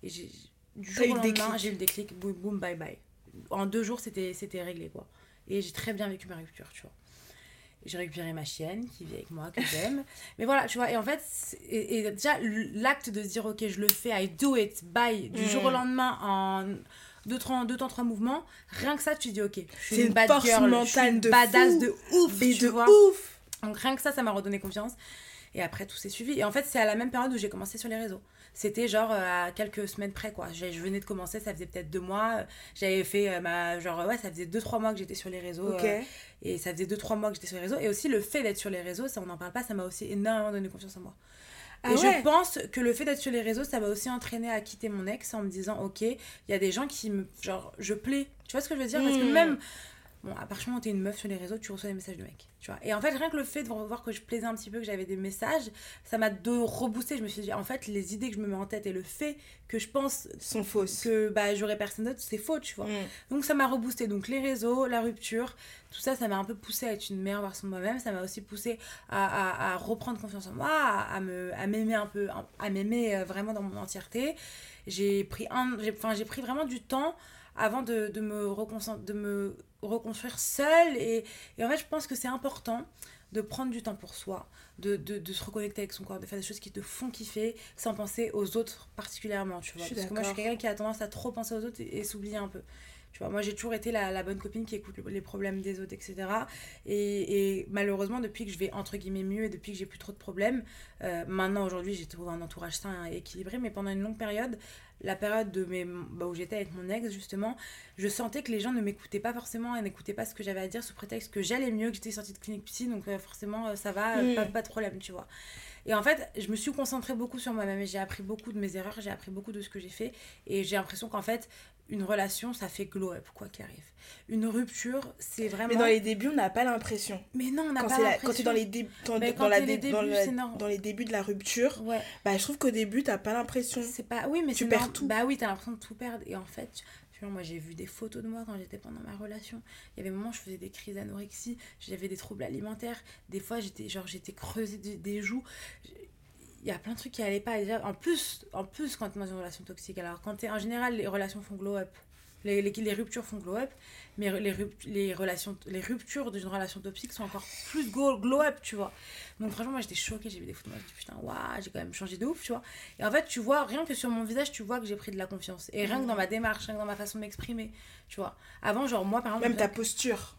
Et j'ai, du jour au le lendemain, j'ai eu le déclic, boum, boum, bye bye. En deux jours, c'était, c'était réglé, quoi. Et j'ai très bien vécu ma rupture, tu vois. J'ai récupéré ma chienne qui vit avec moi, que j'aime. Mais voilà, tu vois, et en fait, et, et déjà, l'acte de se dire, ok, je le fais, I do it, bye, du Mm. jour au lendemain, en deux, trois, deux temps, trois mouvements, rien que ça, tu dis, ok, je suis C'est une, une bad force girl, je suis une de badass fou. de ouf, Mais tu de vois. ouf Donc rien que ça, ça m'a redonné confiance. Et après, tout s'est suivi. Et en fait, c'est à la même période où j'ai commencé sur les réseaux. C'était genre euh, à quelques semaines près, quoi. Je venais de commencer, ça faisait peut-être deux mois. J'avais fait euh, ma. Genre, ouais, ça faisait deux, trois mois que j'étais sur les réseaux. Euh, et ça faisait deux, trois mois que j'étais sur les réseaux. Et aussi, le fait d'être sur les réseaux, ça, on n'en parle pas, ça m'a aussi énormément donné confiance en moi. Ah et ouais je pense que le fait d'être sur les réseaux, ça m'a aussi entraîné à quitter mon ex en me disant, ok, il y a des gens qui me. Genre, je plais. Tu vois ce que je veux dire? Parce que Mm. même. Bon, à partir du moment où t'es une meuf sur les réseaux, tu reçois des messages de mecs. Tu vois. Et en fait, rien que le fait de voir que je plaisais un petit peu, que j'avais des messages, ça m'a de rebooster. Je me suis dit, en fait, les idées que je me mets en tête et le fait que je pense sont fausses. que bah, j'aurais personne d'autre, c'est faux, tu vois. Mm. Donc ça m'a reboosté. Donc les réseaux, la rupture, tout ça, ça m'a un peu poussé à être une meilleure version de moi-même. Ça m'a aussi poussé à, à- à reprendre confiance en moi, à, me, à m'aimer un peu, à m'aimer euh, vraiment dans mon entièreté. J'ai pris, un, enfin, j'ai pris vraiment du temps avant de, de, me, reconcent- de me reconstruire seule. Et, et en fait, je pense que c'est important de prendre du temps pour soi, de, de, de se reconnecter avec son corps, de faire des choses qui te font kiffer sans penser aux autres particulièrement, tu vois. Parce que moi, je suis quelqu'un qui a tendance à trop penser aux autres et, et s'oublier un peu. Tu vois, moi, j'ai toujours été la, la bonne copine qui écoute le- les problèmes des autres, etc. Et, et malheureusement, depuis que je vais entre guillemets mieux et depuis que j'ai plus trop de problèmes, euh, maintenant, aujourd'hui, j'ai trouvé un entourage sain et équilibré, mais pendant une longue période, la période de mes, bah, où j'étais avec mon ex, justement, je sentais que les gens ne m'écoutaient pas forcément et n'écoutaient pas ce que j'avais à dire sous prétexte que j'allais mieux, que j'étais sortie de clinique psy, donc euh, forcément, euh, ça va, Mm. pas, pas de problème, tu vois. Et en fait, je me suis concentrée beaucoup sur moi-même et j'ai appris beaucoup de mes erreurs, j'ai appris beaucoup de ce que j'ai fait. Et j'ai l'impression qu'en fait, une relation, ça fait glow up, quoi qu'il arrive. Une rupture, c'est vraiment. Mais dans les débuts, on n'a pas l'impression. Mais non, on n'a pas l'impression. quand tu es dans les, dé- dans, dans la les dans débuts, la- normal. dans les débuts de la rupture, Ouais, bah, je trouve qu'au début, t'as pas l'impression. c'est pas. Oui, mais Tu perds tout. Bah oui, t'as l'impression de tout perdre. Et en fait, tu vois, moi j'ai vu des photos de moi quand j'étais pendant ma relation. Il y avait des moments où je faisais des crises d'anorexie, j'avais des troubles alimentaires. Des fois, j'étais genre j'étais creusée des, des joues. Il y a plein de trucs qui allaient pas. Déjà, en plus, en plus, quand tu es dans une relation toxique, alors quand t'es en général, les relations font glow up. Les, les, les ruptures font glow up, mais les, rup- les, relations, les ruptures d'une relation toxique sont encore plus glow, glow up, tu vois. Donc franchement, moi j'étais choquée, j'ai vu des photos, moi je me dis putain, waouh, j'ai quand même changé de ouf, tu vois. Et en fait, tu vois, rien que sur mon visage, tu vois que j'ai pris de la confiance. Et rien que dans ma démarche, rien que dans ma façon de m'exprimer, tu vois. Avant, genre moi par exemple, Même ta posture.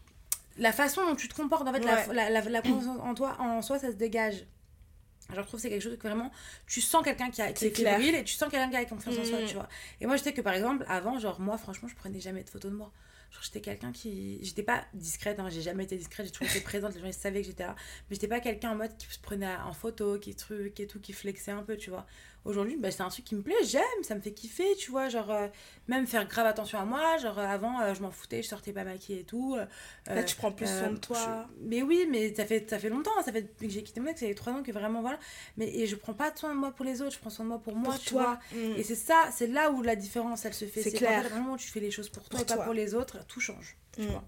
la façon dont tu te comportes, en fait, la, la, la confiance en toi, en soi, ça se dégage. Genre, je trouve que c'est quelque chose que vraiment, tu sens quelqu'un qui, a, qui est clair. fébrile et tu sens quelqu'un qui a confiance en soi, tu vois. Et moi, je sais que par exemple, avant, genre, moi, franchement, je prenais jamais de photos de moi. Genre, j'étais quelqu'un qui. J'étais pas discrète, hein, j'ai jamais été discrète, j'ai toujours été présente, les gens ils savaient que j'étais là. Mais j'étais pas quelqu'un en mode qui se prenait en photo, qui truc et tout, qui flexait un peu, tu vois. Aujourd'hui, bah, c'est un truc qui me plaît, j'aime, ça me fait kiffer, tu vois. Genre, euh, même faire grave attention à moi. Genre, euh, avant, euh, je m'en foutais, je sortais pas maquillée et tout. Là, tu prends plus soin de toi. je- Mais oui, mais ça fait, ça fait longtemps, ça fait depuis que j'ai quitté mon ex, ça fait trois ans que vraiment, voilà. Mais et je prends pas soin de moi pour les autres, je prends soin de moi pour moi, pour tu vois. toi. Mm. Et c'est ça, c'est là où la différence, elle se fait. C'est clair. vraiment, tu fais les choses pour toi Pour et pas pour les autres, tout change. tu Mm. vois.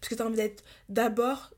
Parce que tu as envie d'être d'abord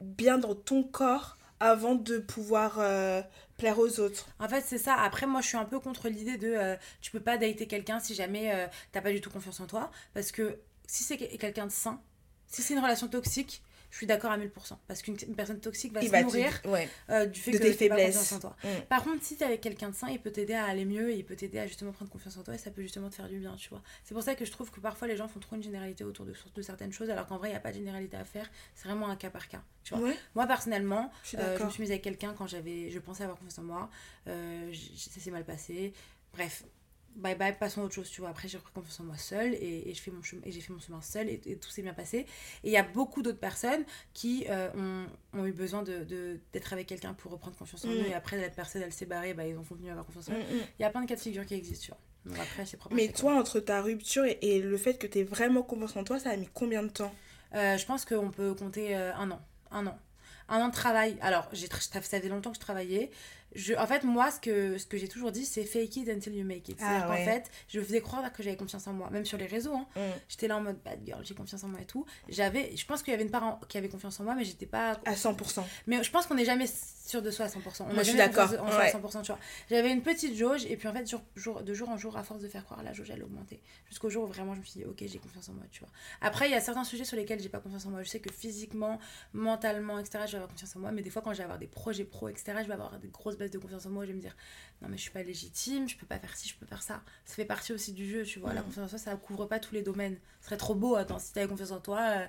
bien dans ton corps avant de pouvoir euh, plaire aux autres. En fait, c'est ça. Après, moi, je suis un peu contre l'idée de euh, tu peux pas dater quelqu'un si jamais euh, t'as pas du tout confiance en toi. Parce que si c'est que- quelqu'un de sain, Si c'est une relation toxique, je suis d'accord à 1000%. Parce qu'une une personne toxique va Il se va te- ouais. euh, du fait de que tes t'as pas faiblesses. confiance en toi. Mm. Par contre, si t'es avec quelqu'un de sain, il peut t'aider à aller mieux, et il peut t'aider à justement prendre confiance en toi et ça peut justement te faire du bien, tu vois. C'est pour ça que je trouve que parfois les gens font trop une généralité autour de, de certaines choses alors qu'en vrai, il n'y a pas de généralité à faire. C'est vraiment un cas par cas, tu vois. Ouais, Moi, personnellement, je euh, je me suis mise avec quelqu'un quand j'avais, je pensais avoir confiance en moi. Euh, ça s'est mal passé. Bref, bye bye, passons à autre chose, tu vois. Après, j'ai repris confiance en moi seule et, et je fais mon chemin, et j'ai fait mon chemin seule et, et tout s'est bien passé. Et il y a beaucoup d'autres personnes qui euh, ont, ont eu besoin de, de- d'être avec quelqu'un pour reprendre confiance en Mm. eux et après, la personne, elle s'est barrée, bah, ils ont continué à avoir confiance en eux. Mm, mm. Il y a plein de cas de figure qui existent, tu vois. Donc après, c'est propre. Mais toi, entre ta rupture et, et le fait que tu vraiment confiance en toi, ça a mis combien de temps? Euh, je pense qu'on peut compter euh, un an. Un an. Un an de travail. Alors, ça faisait longtemps que je travaillais. Je, en fait, moi, ce que, ce que j'ai toujours dit, c'est fake it until you make it. C'est-à-dire Ah qu'en fait, je faisais croire que j'avais confiance en moi, même sur les réseaux. hein. Mm. J'étais là en mode bad girl, j'ai confiance en moi et tout. J'avais, je pense qu'il y avait une part en- qui avait confiance en moi, mais j'étais pas. À 100%. Mais je pense qu'on n'est jamais sûr de soi à 100%. On Moi, je suis d'accord, confiance en soi ouais. à 100%, tu vois. J'avais une petite jauge, et puis en fait, jour, jour- de jour en jour, à force de faire croire, la jauge, elle augmentait. Jusqu'au jour où vraiment je me suis dit, ok, j'ai confiance en moi, tu vois. Après, il y a certains sujets sur lesquels j'ai pas confiance en moi. Je sais que physiquement, mentalement, etc., je vais avoir confiance en moi, mais des fois, quand je vais avoir des projets pro, etc., je vais avoir des grosses baisses de confiance en moi. Je vais me dire, non, mais je suis pas légitime, je peux pas faire ci, je peux faire ça. Ça fait partie aussi du jeu, tu vois. La Mm. confiance en soi, ça couvre pas tous les domaines. Ce serait trop beau, attends, si t'avais confiance en toi. euh,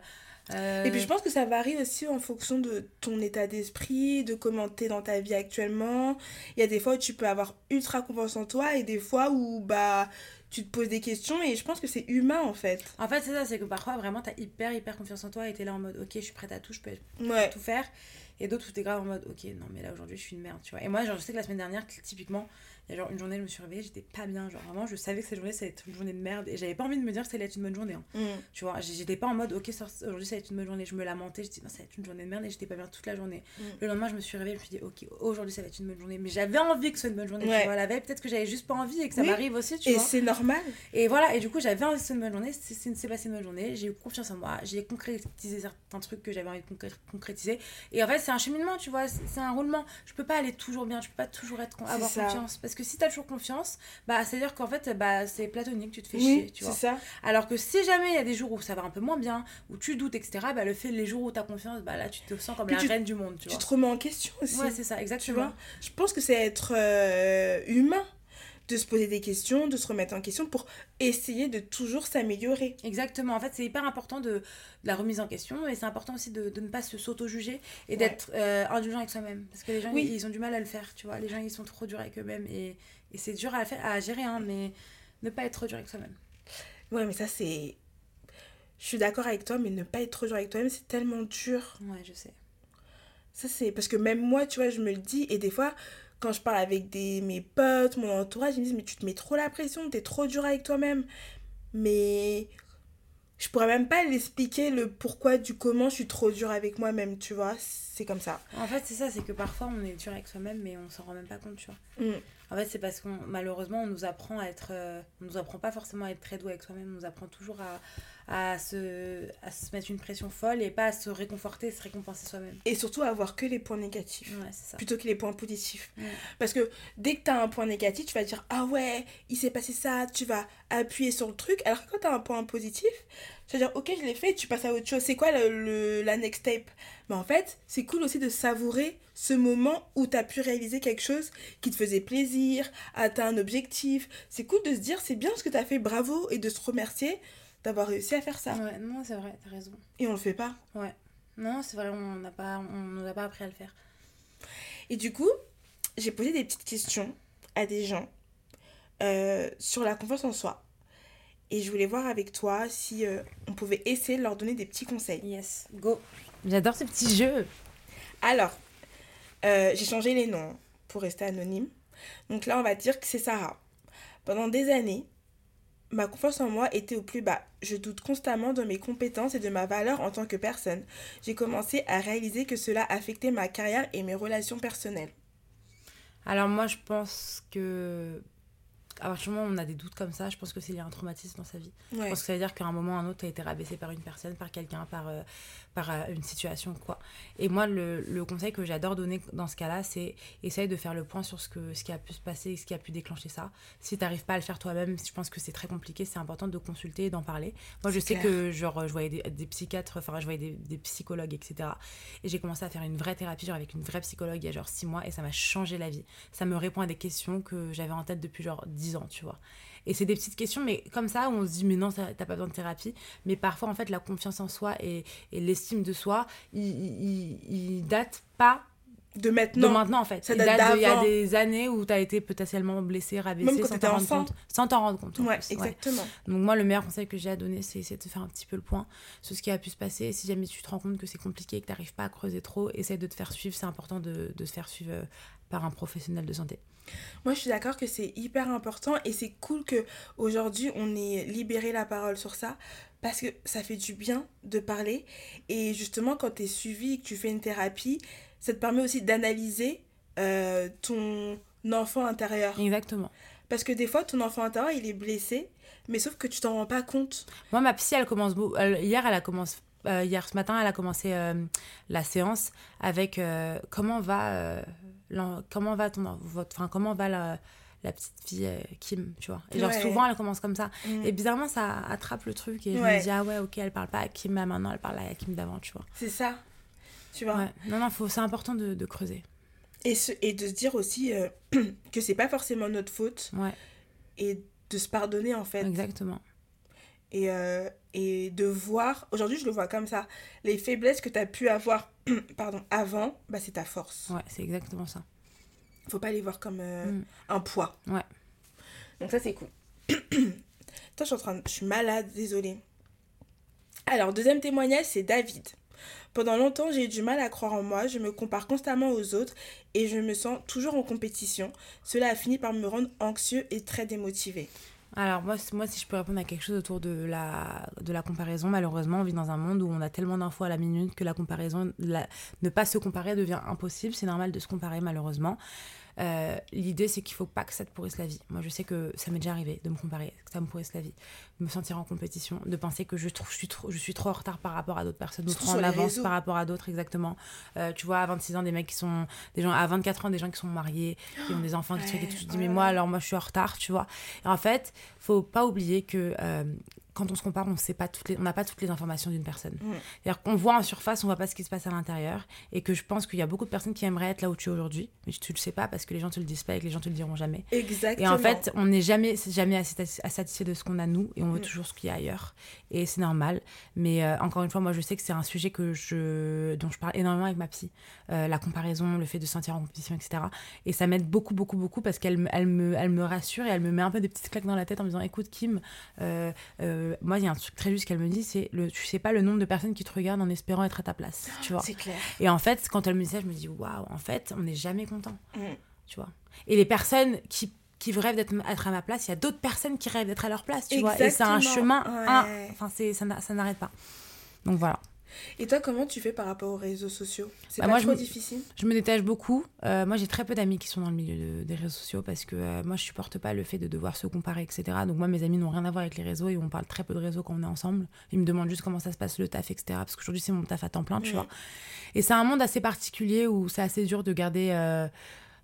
euh, Et puis je pense que ça varie aussi en fonction de ton état d'esprit, de comment t'es dans ta vie actuellement. Il y a des fois où tu peux avoir ultra confiance en toi et des fois où bah tu te poses des questions et je pense que c'est humain en fait. En fait, c'est ça, c'est que parfois, vraiment, t'as hyper, hyper confiance en toi et t'es là en mode, ok, je suis prête à tout, je peux Ouais. tout faire. Et d'autres où t'es grave en mode, ok, non, mais là, aujourd'hui, je suis une merde, tu vois. Et moi, genre, je sais que la semaine dernière, typiquement, il y a genre une journée, je me suis réveillée, j'étais pas bien. Genre, vraiment, je savais que cette journée, ça allait être une journée de merde. Et j'avais pas envie de me dire que ça allait être une bonne journée. hein. Mm. Tu vois, j'étais pas en mode, ok, aujourd'hui, ça va être une bonne journée. Je me lamentais, je disais, non, ça va être une journée de merde et j'étais pas bien toute la journée. Mm. Le lendemain, je me suis réveillée, je me suis dit, ok, aujourd'hui, ça va être une bonne journée. Mais j'avais envie que ce soit une bonne journée. Ouais. Tu vois, la veille, peut-être que j'avais juste pas envie et que ça Oui. m'arrive aussi, tu Et vois. c'est normal. Et voilà, et du coup, j'avais envie de une bonne journée, c'est passé une bonne journée, j'ai eu confiance en moi, j'ai concrétisé certains trucs que j'avais envie de concré- concrétiser. Et en fait, c'est un cheminement, tu vois, c'est un roulement. Je peux pas aller toujours bien, je peux pas toujours être, avoir confiance. Parce que si t'as toujours confiance, bah, c'est-à-dire qu'en fait, bah, c'est platonique, tu te fais Oui, chier, tu c'est vois. ça. Alors que si jamais il y a des jours où ça va un peu moins bien, où tu doutes, etc., bah, le fait, les jours où t'as confiance, bah là, tu te sens comme Puis la tu- reine du monde, tu Tu vois. te remets en question aussi. Ouais, c'est ça, tu exactement. vois Je pense que c'est être euh, humain de se poser des questions, de se remettre en question pour essayer de toujours s'améliorer. Exactement, en fait c'est hyper important de, de la remise en question et c'est important aussi de, de ne pas se s'auto-juger et Ouais. d'être euh, indulgent avec soi-même parce que les gens Oui. ils, ils ont du mal à le faire, tu vois, les gens ils sont trop durs avec eux-mêmes et, et c'est dur à, faire, à gérer hein, mais ne pas être trop dur avec soi-même. Ouais, mais ça c'est... Je suis d'accord avec toi, mais ne pas être trop dur avec toi-même, c'est tellement dur. Ouais, je sais. Ça, c'est parce que même moi, tu vois, je me le dis. Et des fois, quand je parle avec des, mes potes, mon entourage, ils me disent Mais tu te mets trop la pression, t'es trop dur avec toi-même. Mais je pourrais même pas l'expliquer le pourquoi du comment je suis trop dur avec moi-même, tu vois. C'est comme ça. En fait c'est ça, c'est que parfois on est dur avec soi-même mais on s'en rend même pas compte, tu vois. Mm. En fait c'est parce qu'on malheureusement on nous apprend à être, euh, on nous apprend pas forcément à être très doux avec soi-même, on nous apprend toujours à, à, se, à se mettre une pression folle et pas à se réconforter, se récompenser soi-même. Et surtout avoir que les points négatifs. Ouais, c'est ça. Plutôt que les points positifs. Ouais. Parce que dès que t'as un point négatif, tu vas dire Ah ouais, il s'est passé ça, tu vas appuyer sur le truc. Alors que quand t'as un point positif, tu vas dire Ok, je l'ai fait, tu passes à autre chose. C'est quoi le, le- la next step? Mais en fait, c'est cool aussi de savourer ce moment où t'as pu réaliser quelque chose qui te faisait plaisir, atteint un objectif. C'est cool de se dire C'est bien ce que t'as fait, bravo, et de se remercier d'avoir réussi à faire ça. Ouais, non, c'est vrai, t'as raison. Et on le fait pas. Non, c'est vrai, on n'a pas, on nous a pas appris à le faire. Et du coup, j'ai posé des petites questions à des gens euh, sur la confiance en soi. Et je voulais voir avec toi si euh, on pouvait essayer de leur donner des petits conseils. Yes, go. J'adore ce petit jeu. Alors, euh, j'ai changé les noms pour rester anonyme. Donc là, on va dire que c'est Sarah. Pendant des années, ma confiance en moi était au plus bas. Je doute constamment de mes compétences et de ma valeur en tant que personne. J'ai commencé à réaliser que cela affectait ma carrière et mes relations personnelles. Alors moi, je pense que qu'à partir du moment où on a des doutes comme ça, je pense que c'est lié à un traumatisme dans sa vie. Je Ouais. pense que ça veut dire qu'à un moment ou à un autre, tu as été rabaissé par une personne, par quelqu'un, par, euh, par euh, une situation, quoi. Et moi, le, le conseil que j'adore donner dans ce cas-là, c'est essaye de faire le point sur ce, que, ce qui a pu se passer, ce qui a pu déclencher ça. Si tu n'arrives pas à le faire toi-même, je pense que c'est très compliqué, c'est important de consulter et d'en parler. Moi, je sais clair. que genre, je voyais des, des psychiatres, enfin, je voyais des, des psychologues, etc. Et j'ai commencé à faire une vraie thérapie, genre avec une vraie psychologue il y a genre six mois, et ça m'a changé la vie. Ça me répond à des questions que j'avais en tête depuis genre 10 ans, tu vois. Et c'est des petites questions, mais comme ça, où on se dit, mais non, t'as pas besoin de thérapie. Mais parfois, en fait, la confiance en soi et, et l'estime de soi, il, il, il- il date pas De de maintenant. maintenant, en fait. ça il date d'il y a des années où t'as été potentiellement blessé, rabaissé, sans t'en rendre compte. Sans t'en rendre compte. Ouais, plus, exactement. donc moi, le meilleur conseil que j'ai à donner, c'est essayer de faire un petit peu le point sur ce qui a pu se passer. Et si jamais tu te rends compte que c'est compliqué et que tu n'arrives pas à creuser trop, essaye de te faire suivre. C'est important de, de se faire suivre euh, par un professionnel de santé. Moi, je suis d'accord que c'est hyper important et c'est cool que aujourd'hui on ait libéré la parole sur ça parce que ça fait du bien de parler et justement quand tu es suivi et que tu fais une thérapie, ça te permet aussi d'analyser euh, ton enfant intérieur Exactement. parce que des fois ton enfant intérieur il est blessé mais sauf que tu t'en rends pas compte. Moi, ma psy, elle commence... elle- hier, elle a commencé... euh, hier ce matin, elle a commencé euh, la séance avec comment va comment va ton votre enfin comment va la, la petite fille euh, Kim tu vois? Et genre Ouais. souvent elle commence comme ça Mm. et bizarrement ça attrape le truc et je me dis ah ouais ok elle parle pas à Kim là maintenant elle parle à Kim d'avant tu vois? C'est ça. Tu vois? ouais non non faut c'est important de, de creuser Et, ce- et de se dire aussi euh, (clears throat) que c'est pas forcément notre faute ouais et de se pardonner en fait. exactement et, euh, et de voir, aujourd'hui je le vois comme ça, les faiblesses que tu as pu avoir (clears throat) pardon, avant, bah, c'est ta force. ouais c'est exactement ça Faut pas les voir comme euh, Mm. un poids. Ouais. Donc ça c'est cool. (clears throat) Toi je suis en train de... Je suis malade, désolée. Alors, deuxième témoignage, c'est David. Pendant longtemps, j'ai eu du mal à croire en moi, je me compare constamment aux autres et je me sens toujours en compétition. Cela a fini par me rendre anxieux et très démotivé. Alors moi, moi, si je peux répondre à quelque chose autour de la, de la comparaison, malheureusement, on vit dans un monde où on a tellement d'infos à la minute que la comparaison, ne pas se comparer devient impossible. C'est normal de se comparer, malheureusement. Euh, L'idée, c'est qu'il faut pas que ça te pourrisse la vie. Moi, je sais que ça m'est déjà arrivé de me comparer, que ça me pourrisse la vie, de me sentir en compétition, de penser que je, trouve, je, suis, trop, je suis trop en retard par rapport à d'autres personnes, ou trop en avance par rapport à d'autres, exactement. Euh, tu vois, à 26 ans, des mecs qui sont. Des gens, à 24 ans, des gens qui sont mariés, qui ont des enfants, qui Ouais, truc et tout. Je dis, oh mais là moi, alors moi, je suis en retard, tu vois. Et en fait, faut pas oublier que euh, quand on se compare, on sait pas toutes les, on n'a pas toutes les informations d'une personne. Mm. C'est-à-dire qu'on voit en surface, on voit pas ce qui se passe à l'intérieur, et que je pense qu'il y a beaucoup de personnes qui aimeraient être là où tu es aujourd'hui, mais tu le sais pas parce que les gens te le disent pas et que les gens te le diront jamais. Exactement. Et en fait, on n'est jamais, jamais assez, satisfait de ce qu'on a nous, et on veut Mm. toujours ce qu'il y a ailleurs. Et c'est normal. Mais euh, encore une fois, moi, je sais que c'est un sujet que je, dont je parle énormément avec ma psy. Euh, la comparaison, le fait de se sentir en compétition, etc. Et ça m'aide beaucoup, beaucoup, beaucoup parce qu'elle me- elle me, elle me rassure et elle me met un peu des petites claques dans la tête en me disant Écoute, Kim, euh, euh, moi, il y a un truc très juste qu'elle me dit c'est le, tu sais pas le nombre de personnes qui te regardent en espérant être à ta place. Tu vois. c'est clair. Et en fait, quand elle me dit ça, je me dis Waouh, en fait, on n'est jamais content. Mm. Tu vois. Et les personnes qui qui rêvent d'être être à ma place, il y a d'autres personnes qui rêvent d'être à leur place, tu vois. Et c'est un chemin, un- enfin c'est ça n'arrête pas. Donc voilà. Et toi, comment tu fais par rapport aux réseaux sociaux? C'est Bah, pas moi, trop difficile? Je me détache beaucoup. Euh, moi, j'ai très peu d'amis qui sont dans le milieu de- des réseaux sociaux parce que euh, moi, je supporte pas le fait de devoir se comparer, etc. Donc moi, mes amis n'ont rien à voir avec les réseaux et on parle très peu de réseaux quand on est ensemble. Ils me demandent juste comment ça se passe le taf, etc. Parce qu'aujourd'hui, c'est mon taf à temps plein, tu vois. Et c'est un monde assez particulier où c'est assez dur de garder, euh,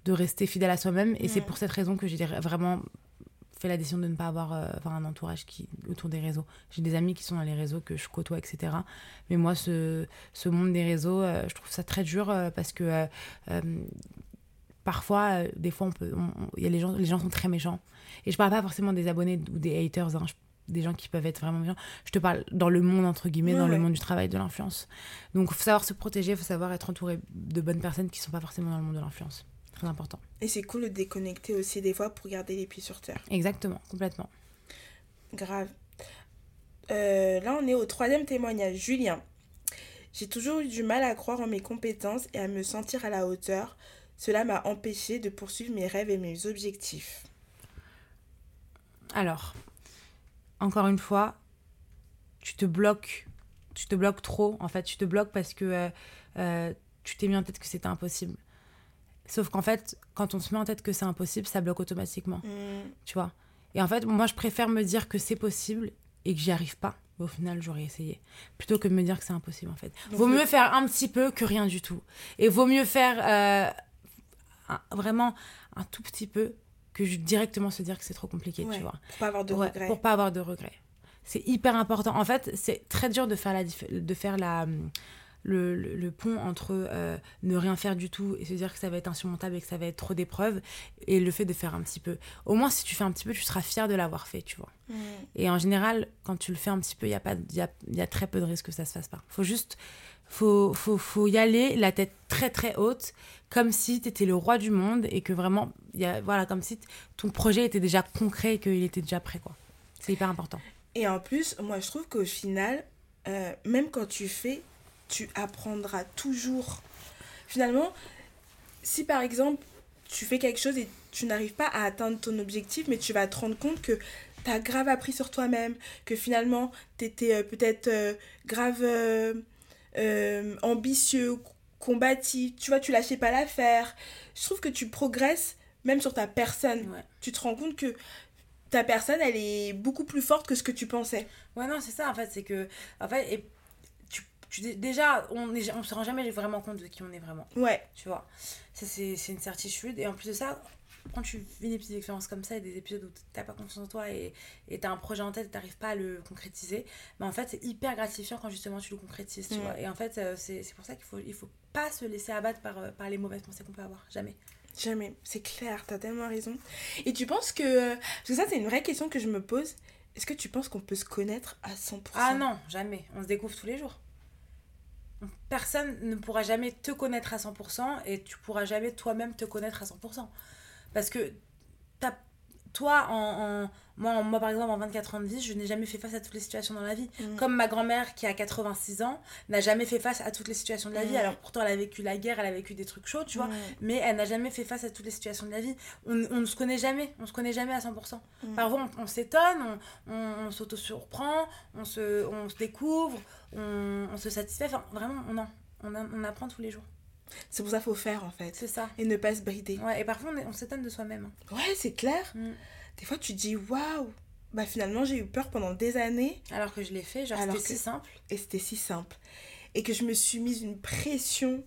de rester fidèle à soi-même. Et c'est pour cette raison que j'ai vraiment fait la décision de ne pas avoir, euh, un entourage qui autour des réseaux. J'ai des amis qui sont dans les réseaux que je côtoie, etc. Mais moi, ce, ce monde des réseaux, euh, je trouve ça très dur euh, parce que parfois, des fois, on peut, y a les gens, les gens sont très méchants. Et je parle pas forcément des abonnés ou des haters, hein, je- des gens qui peuvent être vraiment méchants. Je te parle dans le monde entre guillemets, Ouais, dans le monde du travail, de l'influence. Donc, il faut savoir se protéger, il faut savoir être entouré de bonnes personnes qui sont pas forcément dans le monde de l'influence. Très important. Et c'est cool de déconnecter aussi des fois pour garder les pieds sur terre. Exactement, complètement. Grave. Euh, là, on est au troisième témoignage. Julien. J'ai toujours eu du mal à croire en mes compétences et à me sentir à la hauteur. Cela m'a empêché de poursuivre mes rêves et mes objectifs. Alors, encore une fois, tu te bloques, tu te bloques trop. En fait, tu te bloques parce que euh, euh, tu t'es mis en tête que c'était impossible. Sauf qu'en fait, quand on se met en tête que c'est impossible, ça bloque automatiquement. Hmm, Tu vois Et en fait, moi, je préfère me dire que c'est possible et que j'y arrive pas. Au final, j'aurais essayé. Plutôt que de me dire que c'est impossible, en fait. Donc, vaut mieux faire un petit peu que rien du tout. Et vaut mieux faire euh, un- vraiment un tout petit peu que directement se dire que c'est trop compliqué, Ouais, tu vois. Pour pas avoir de Ouais, regrets. pour pas avoir de regrets. C'est hyper important. En fait, c'est très dur de faire, la, de faire la, hum, le, le- le pont entre euh, ne rien faire du tout et se dire que ça va être insurmontable et que ça va être trop d'épreuves et le fait de faire un petit peu. Au moins, si tu fais un petit peu, tu seras fier de l'avoir fait, tu vois. Mm. Et en général, quand tu le fais un petit peu, il y, a pas- y a, y a très peu de risques que ça se fasse pas. faut juste faut, faut, faut y aller, la tête très très haute, comme si tu étais le roi du monde et que vraiment, y a, voilà, comme si ton projet était déjà concret et qu'il était déjà prêt. quoi. C'est hyper important. Et en plus, moi, je trouve qu'au final, euh, même quand tu fais, tu apprendras toujours. Finalement, si par exemple, tu fais quelque chose et tu n'arrives pas à atteindre ton objectif, mais tu vas te rendre compte que tu as grave appris sur toi-même, que finalement, tu étais peut-être euh, grave euh, euh, ambitieux, combatif, tu vois, tu lâchais pas l'affaire. Je trouve que tu progresses même sur ta personne. Ouais. Tu te rends compte que ta personne, elle est beaucoup plus forte que ce que tu pensais. Ouais, non, c'est ça en fait. C'est que, en fait, et tu- déjà, on est, on se rend jamais vraiment compte de qui on est vraiment. Ouais, Tu vois, ça c'est c'est une certitude. Et en plus de ça, quand tu vis des petites expériences comme ça et des épisodes où t'as pas confiance en toi et et t'as un projet en tête et t'arrives pas à le concrétiser, mais en fait c'est hyper gratifiant quand justement tu le concrétises, tu vois. Et en fait, euh, c'est c'est pour ça qu'il faut, il faut pas se laisser abattre par, euh, par les mauvaises pensées qu'on peut avoir. Jamais. jamais. C'est clair, t'as tellement raison. Et tu penses que... Parce que ça, c'est une vraie question que je me pose. Est-ce que tu penses qu'on peut se connaître à 100% Ah non, jamais. On se découvre tous les jours. Personne ne pourra jamais te connaître à 100% et tu pourras jamais toi-même te connaître à 100%. Parce que t'as- toi, en- moi, moi, par exemple, en 24 ans de vie, je n'ai jamais fait face à toutes les situations dans la vie. Mm. Comme ma grand-mère, qui a 86 ans, n'a jamais fait face à toutes les situations de la vie. Mm. Alors pourtant, elle a vécu la guerre, elle a vécu des trucs chauds, tu vois. Mm. Mais elle n'a jamais fait face à toutes les situations de la vie. On, on ne se connaît jamais. On se connaît jamais à 100%. Mm. Parfois, on, on s'étonne, on, on, s'auto-surprend, on se, on se découvre, on, on se satisfait. Enfin, vraiment, on, en- on, a- on apprend tous les jours. C'est pour ça qu'il faut faire, en fait. C'est ça. Et ne pas se brider. Ouais, et parfois, on s'étonne de soi-même. hein. Ouais, c'est clair. Des fois, tu te dis, waouh Bah finalement, j'ai eu peur pendant des années Alors que je l'ai fait, genre, c'était si simple. et c'était si simple. Et que je me suis mise une pression.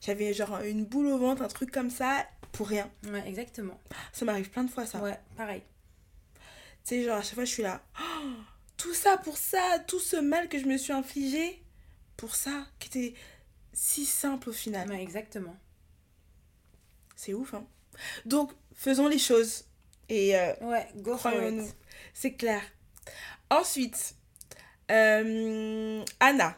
J'avais genre une boule au ventre, un truc comme ça, pour rien. Ouais, exactement. Ça m'arrive plein de fois, ça. Ouais, pareil. Tu sais, genre à chaque fois, je suis là. Oh, tout ça pour ça, tout ce mal que je me suis infligé pour ça, qui était si simple au final. Ouais, exactement. C'est ouf, hein. Donc, faisons les choses. Et euh, Ouais, go for croyons-nous. C'est clair. Ensuite, euh, Anna.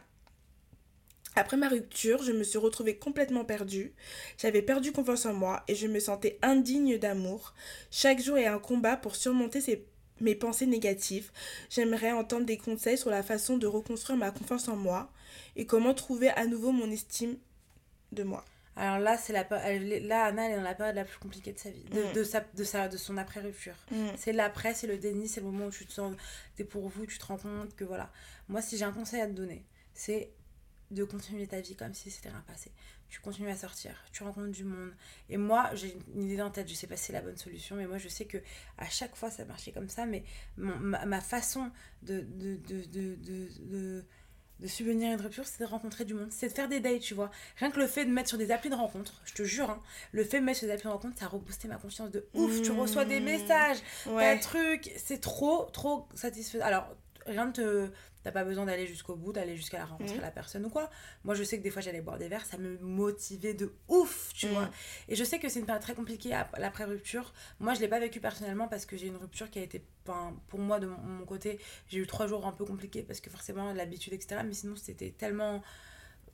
Après ma rupture, je me suis retrouvée complètement perdue. J'avais perdu confiance en moi et je me sentais indigne d'amour. Chaque jour est un combat pour surmonter ces- mes pensées négatives. J'aimerais entendre des conseils sur la façon de reconstruire ma confiance en moi et comment trouver à nouveau mon estime de moi. Alors là, c'est la, là, Anna, elle est dans la période la plus compliquée de sa vie, de, Mm. de, sa, de, sa, de son après-rupture. C'est l'après, c'est le déni, c'est le moment où tu te sens dépourvu, tu te rends compte que voilà. Moi, si j'ai un conseil à te donner, c'est de continuer ta vie comme si c'était rien passé. Tu continues à sortir, tu rencontres du monde. Et moi, j'ai une idée en tête, je sais pas si c'est la bonne solution, mais moi, je sais que à chaque fois, ça marchait comme ça. Mais mon- ma, ma façon de, de, de, de, de, subvenir à une rupture, c'est de rencontrer du monde, c'est de faire des dates, tu vois. Rien que le fait de mettre sur des applis de rencontre, je te jure, hein, le fait de mettre sur des applis de rencontre, ça a reboosté ma confiance de ouf. Tu reçois des Mmh. messages, un Ouais. truc, c'est trop, trop satisfaisant. Alors, rien ne te. T'as pas besoin d'aller jusqu'au bout, d'aller jusqu'à la rencontrer Mhm. la personne ou quoi. Moi, je sais que des fois, j'allais boire des verres, ça me motivait de ouf, tu Mhm. vois. Et je sais que c'est une période très compliquée ap- l'après-rupture. Moi, je l'ai pas vécu personnellement parce que j'ai une rupture qui a été. enfin, pour moi, de mon, mon côté, j'ai eu trois jours un peu compliqués parce que forcément, l'habitude, etc. Mais sinon, c'était tellement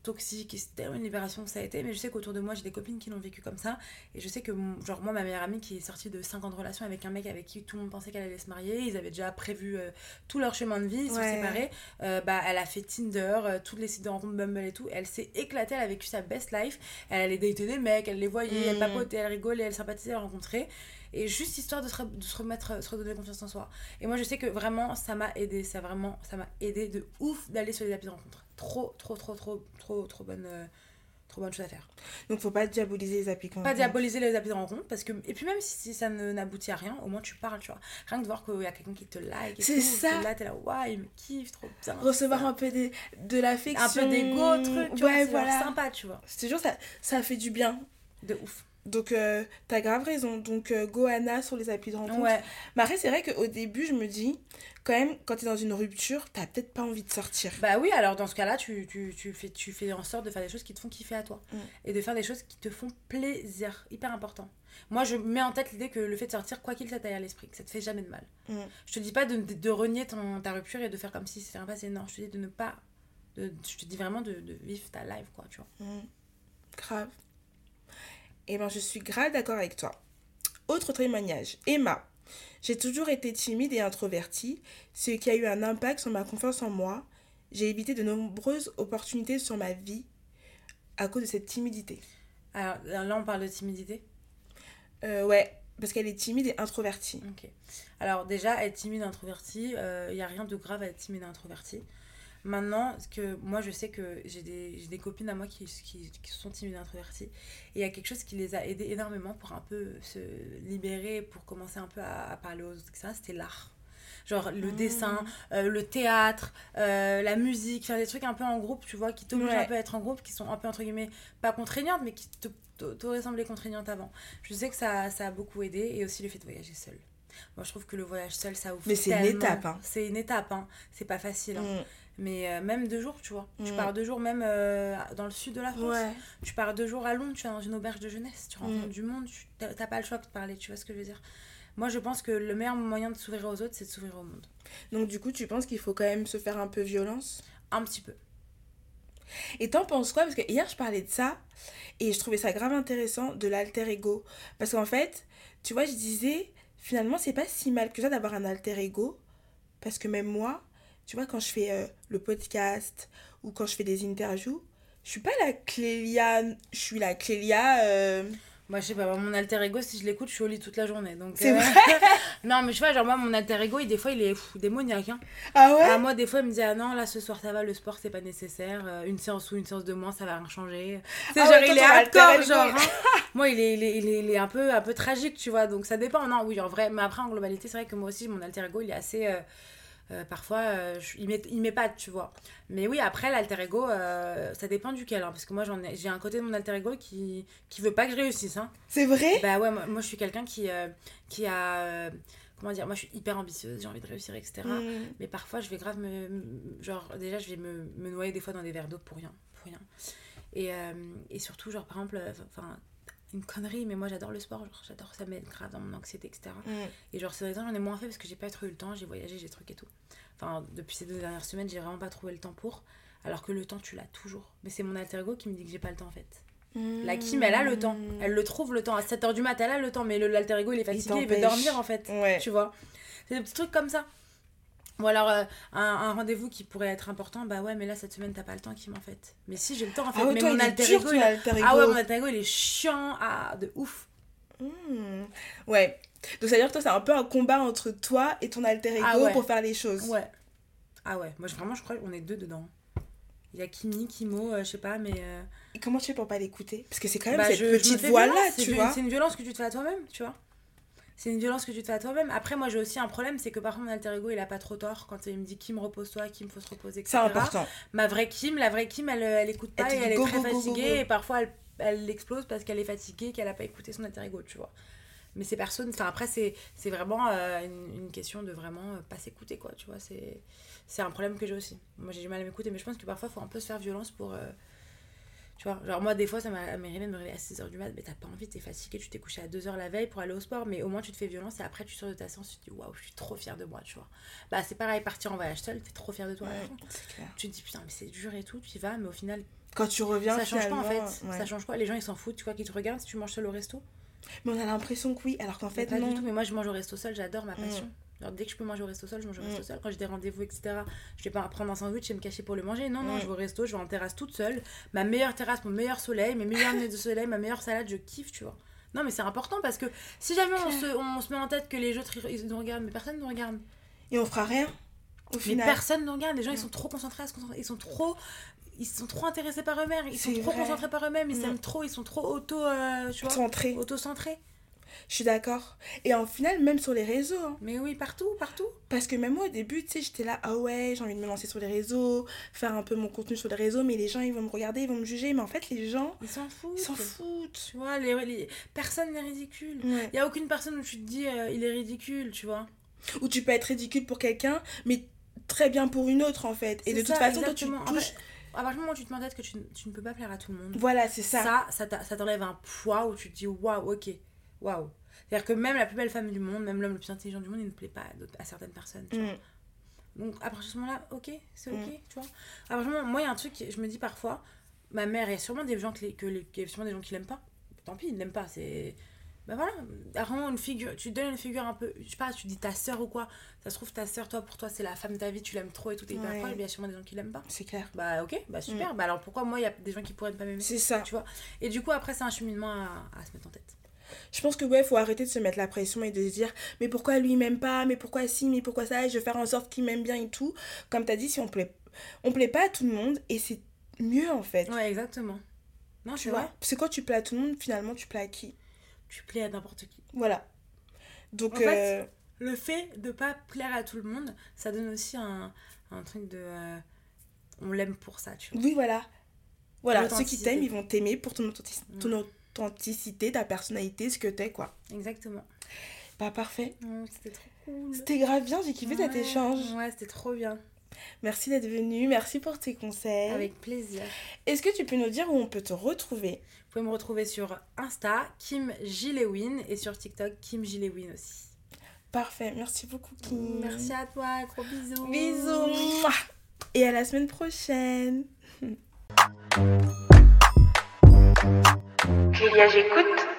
toxique et c'était une libération ça a été. Mais je sais qu'autour de moi, j'ai des copines qui l'ont vécu comme ça. Et je sais que, genre, moi, ma meilleure amie qui est sortie de 5 ans de relation avec un mec avec qui tout le monde pensait qu'elle allait se marier, ils avaient déjà prévu euh, tout leur chemin de vie, ils se sont Ouais. séparés. Euh, bah, elle a fait Tinder, euh, tous les sites de rencontres Bumble et tout. Elle s'est éclatée, elle a vécu sa best life. Elle allait dater des mecs, elle les voyait, elle Mm. papotait, elle rigolait, elle sympathisait, elle rencontrait. Et juste histoire de se, re- de se remettre, se redonner confiance en soi. Et moi, je sais que vraiment, ça m'a aidé. Ça vraiment, ça m'a aidé de ouf d'aller sur les applis de rencontre. Trop, trop, trop, trop, trop, trop bonne, euh, trop bonne chose à faire. Donc, faut pas diaboliser les applis. Pas diaboliser les applis de rencontre parce que et puis même si, si ça n'aboutit à rien, au moins tu parles, tu vois. Rien que de voir qu'il y a quelqu'un qui te like. C'est ça. t'es Là, t'es là, waouh, il me kiffe, trop bien. Recevoir un peu de, de l'affection. un peu d'égo, truc, tu Ouais, voilà. sympa, tu vois. C'est toujours ça, ça fait du bien. De ouf. Donc, euh, t'as grave raison. Donc, euh, Gohanna sur les applis de rencontre. Ouais. Mais après, c'est vrai qu'au début, je me dis, quand même, quand t'es dans une rupture, t'as peut-être pas envie de sortir. Bah oui, alors dans ce cas-là, tu, tu, tu, fais, tu fais en sorte de faire des choses qui te font kiffer à toi. Mm. Et de faire des choses qui te font plaisir. Hyper important. Moi, je mets en tête l'idée que le fait de sortir, quoi qu'il ça t'aille à l'esprit, que ça te fait jamais de mal. Mm. Je te dis pas de, de, de renier ton, ta rupture et de faire comme si c'était rien passé. Non, je te dis de ne pas. De, je te dis vraiment de, de vivre ta life, quoi, tu vois. Mm. Grave. Eh ben, je suis grave d'accord avec toi. Autre témoignage. Emma. J'ai toujours été timide et introvertie, ce qui a eu un impact sur ma confiance en moi. J'ai évité de nombreuses opportunités sur ma vie à cause de cette timidité. Alors là, on parle de timidité? Euh, ouais, parce qu'elle est timide et introvertie. Ok. Alors déjà, être timide, introverti, il n'y a rien de grave à être timide et introverti. Maintenant, ce que moi je sais que j'ai des, des copines à moi qui, qui, qui sont timides et introverties. Et il y a quelque chose qui les a aidées énormément pour un peu se libérer, pour commencer un peu à, à parler aux autres, etc. C'était l'art. Genre le Mmh. dessin, euh, le théâtre, euh, la musique, faire des trucs un peu en groupe, tu vois, qui t'obligent Ouais. un peu à être en groupe, qui sont un peu entre guillemets pas contraignantes, mais qui t'auraient semblé contraignantes avant. Je sais que ça, ça a beaucoup aidé et aussi le fait de voyager seul. Moi, je trouve que le voyage seul, ça ouvre Mais c'est une étape, hein. C'est une étape, hein. C'est pas facile. hein. Mm. Mais euh, même deux jours, tu vois. Tu Mm. pars deux jours même euh, dans le sud de la France. Ouais. Tu pars deux jours à Londres, tu vas dans une auberge de jeunesse, tu rencontres Mm. du monde, tu t'as pas le choix de parler, tu vois ce que je veux dire. Moi, je pense que le meilleur moyen de s'ouvrir aux autres, c'est de s'ouvrir au monde. Donc du coup, tu penses qu'il faut quand même se faire un peu violence? Un petit peu. Et t'en penses quoi? Parce que hier, je parlais de ça et je trouvais ça grave intéressant de l'alter ego. Parce qu'en fait, tu vois, je disais, finalement, c'est pas si mal que ça d'avoir un alter ego. Parce que même moi, tu vois, quand je fais euh, le podcast ou quand je fais des interviews, je suis pas la Clélia, je suis la Clélia. euh, Moi, je sais pas, mon alter ego, si je l'écoute, je suis au lit toute la journée. Donc, C'est euh, vrai (laughs) Non, mais je vois, genre, moi, mon alter ego, il, des fois, il est fou, démoniaque. Hein. Ah ouais? Ah, moi, des fois, il me dit, ah non, là, ce soir, ça va, le sport, c'est pas nécessaire. une séance ou une séance de moins, ça va rien changer. C'est Ah genre, ouais, il est hardcore, genre. hein. (laughs) moi, il est, il, est, il, est, il est un, peu, un peu tragique, tu vois. Donc, ça dépend. Non, oui, en vrai. Mais après, en globalité, c'est vrai que moi aussi, mon alter ego, il est assez. euh, euh, parfois, euh, je- il m'é- il m'épate, tu vois. Mais oui, après, l'alter ego, euh, ça dépend duquel. hein, parce que moi, j'en ai- j'ai un côté de mon alter ego qui, qui veut pas que je réussisse. Hein. C'est vrai? Bah ouais, moi, moi, je suis quelqu'un qui, qui a. comment dire Moi, je suis hyper ambitieuse, j'ai envie de réussir, etc. Mm. Mais parfois, je vais grave me. Genre, déjà, je vais me, me noyer des fois dans des verres d'eau pour rien. Pour rien. Et, et surtout, genre, par exemple, enfin, une connerie, mais moi, j'adore le sport. Genre, j'adore, ça m'aide grave dans mon anxiété, etc. Mm. Et genre, ces temps, j'en ai moins fait parce que j'ai pas trop eu le temps. J'ai voyagé, j'ai truc et tout. Enfin, depuis ces deux dernières semaines, j'ai vraiment pas trouvé le temps pour. Alors que le temps, tu l'as toujours. Mais c'est mon alter ego qui me dit que j'ai pas le temps, en fait. La Kim, elle a le temps. Mm. Elle le trouve le temps. À 7h du mat, elle a le temps. Mais l'alter ego, il est fatigué, il, veut t'empêche. dormir, en fait. Ouais. Tu vois C'est des petits trucs comme ça. Ou alors, euh, un, un rendez-vous qui pourrait être important, bah ouais, mais là, cette semaine, t'as pas le temps, Kim, en fait. Mais si, j'ai le temps, en fait. Ah ouais, mais toi, mon alter ego, il- alter ego. Ah ouais, mon alter ego, il est chiant ah, de ouf. Hmm. Ouais. Donc, ça veut dire que toi, c'est un peu un combat entre toi et ton alter ego Ah ouais. pour faire les choses. Ouais. Ah ouais, moi, vraiment, je crois qu'on est deux dedans. Il y a Kimi, Kimo, euh, je sais pas, mais. euh, Et comment tu fais pour pas l'écouter? Parce que c'est quand même bah, cette je- petite violence, c'est tu vois. C'est une violence que tu te fais à toi-même, tu vois. C'est une violence que tu te fais à toi-même. Après, moi, j'ai aussi un problème, c'est que par contre, mon alter ego, il a pas trop tort quand il me dit Kim, repose-toi, Kim, faut se reposer, etc. C'est important. Ma vraie Kim, la vraie Kim, elle, elle écoute pas Elle et elle est très go, fatiguée go. et parfois elle, elle explose parce qu'elle est fatiguée, qu'elle a pas écouté son alter ego, tu vois. Mais c'est personne, enfin après c'est vraiment euh, une, une question de vraiment euh, pas s'écouter quoi, tu vois, c'est c'est un problème que j'ai aussi. Moi j'ai du mal à m'écouter mais je pense que parfois faut un peu se faire violence pour euh, tu vois, genre moi des fois ça m'a m'est arrivé de me réveiller à 6h du mat, mais t'as pas envie, t'es fatigué, tu t'es couché à 2h la veille pour aller au sport, mais au moins tu te fais violence et après tu sors de ta séance, tu te dis waouh, je suis trop fière de moi, tu vois. Bah c'est pareil, partir en voyage seul, t'es trop fière de toi. Ouais, clair. Tu te dis putain mais c'est dur et tout, tu y vas mais au final Quand tu reviens, ça change quoi en fait ouais. Ça change quoi? Les gens ils s'en foutent, tu vois, qu'ils te regardent si tu manges seul au resto? Mais on a l'impression que oui, alors qu'en fait, Pas non. du tout, mais moi je mange au resto seul, j'adore ma Mm. passion. Genre, dès que je peux manger au resto seul, je mange au Mm. resto seul. Quand j'ai des rendez-vous, etc., je vais pas prendre un sandwich et me cacher pour le manger. Non, non, Mm. je vais au resto, je vais en terrasse toute seule. Ma meilleure terrasse, mon meilleur soleil, mes meilleurs nez de soleil, ma meilleure salade, je kiffe, tu vois. Non, mais c'est important parce que si jamais on se, on se met en tête que les autres ils nous regardent, mais personne nous regarde. Et on fera rien. Au Mais final. personne ne regarde, les gens ils sont trop concentrés à se concentrer, ils sont trop ils sont trop intéressés par eux-mêmes, ils sont trop vrai. concentrés par eux-mêmes, ils Mm. s'aiment trop, ils sont trop auto, euh, tu vois, Centré. auto-centrés. Je suis d'accord. Et en final, même sur les réseaux. hein. Mais oui, partout, partout. Parce que même moi, au début, tu sais, j'étais là, ah ouais, j'ai envie de me lancer sur les réseaux, faire un peu mon contenu sur les réseaux, mais les gens, ils vont me regarder, ils vont me juger. Mais en fait, les gens, Ils s'en foutent. ils s'en foutent. Tu vois, les, les- personne n'est ridicule. Ouais. Il y a aucune personne où tu te dis, euh, il est ridicule, tu vois. Ou tu peux être ridicule pour quelqu'un, mais très bien pour une autre, en fait. Et de toute façon, toi, tu. En touches. fait, à partir du moment où tu te mets en tête que tu, tu ne peux pas plaire à tout le monde, Voilà, c'est ça. ça, ça t'enlève un poids où tu te dis, waouh, ok, waouh. C'est-à-dire que même la plus belle femme du monde, même l'homme le plus intelligent du monde, il ne plaît pas à, certaines personnes. tu vois. Mm. Donc à partir de ce moment-là, ok, c'est ok, Mm. tu vois. Du moment, moi, il y a un truc, que je me dis parfois, ma mère, il y a sûrement des gens, que les, que les- a sûrement des gens qui l'aiment pas. Tant pis, ils l'aiment pas, c'est. Bah voilà, vraiment une figure, tu donnes une figure un peu, je sais pas, tu dis ta sœur ou quoi, ça se trouve ta sœur, toi, pour toi, c'est la femme de ta vie, tu l'aimes trop et tout, t'es hyper Ouais. il y a sûrement des gens qui l'aiment pas. C'est clair. Bah ok, bah super, bah alors pourquoi moi, il y a des gens qui pourraient ne pas m'aimer? C'est ça. tu vois. Et du coup, après, c'est un cheminement à, à se mettre en tête. Je pense que ouais, faut arrêter de se mettre la pression et de se dire mais pourquoi lui il m'aime pas, mais pourquoi si, mais pourquoi ça, et je vais faire en sorte qu'il m'aime bien et tout. Comme t'as dit, si on plaît, on plaît pas à tout le monde et c'est mieux en fait. Ouais, exactement. Non, tu vois Parce que quand tu plais à tout le monde, finalement tu plais à qui? Tu plais à n'importe qui. Voilà. Donc En fait, euh, Le fait de pas plaire à tout le monde, ça donne aussi un, un truc de. euh, on l'aime pour ça, tu vois. oui voilà. Voilà, ceux qui t'aiment, ils vont t'aimer pour ton, authentici- ton ta personnalité, ce que t'es quoi. Exactement. Bah parfait. C'était trop cool. C'était grave bien, j'ai kiffé cet échange. Ouais, c'était trop bien. Merci d'être venu, merci pour tes conseils. Avec plaisir. Est-ce que tu peux nous dire où on peut te retrouver? Vous pouvez me retrouver sur Insta, Kim Gilewin, et sur TikTok, Kim Gilewin aussi. Parfait, merci beaucoup Kim. Merci à toi, gros bisous. Bisous. Et à la semaine prochaine. (laughs) Julia, j'écoute.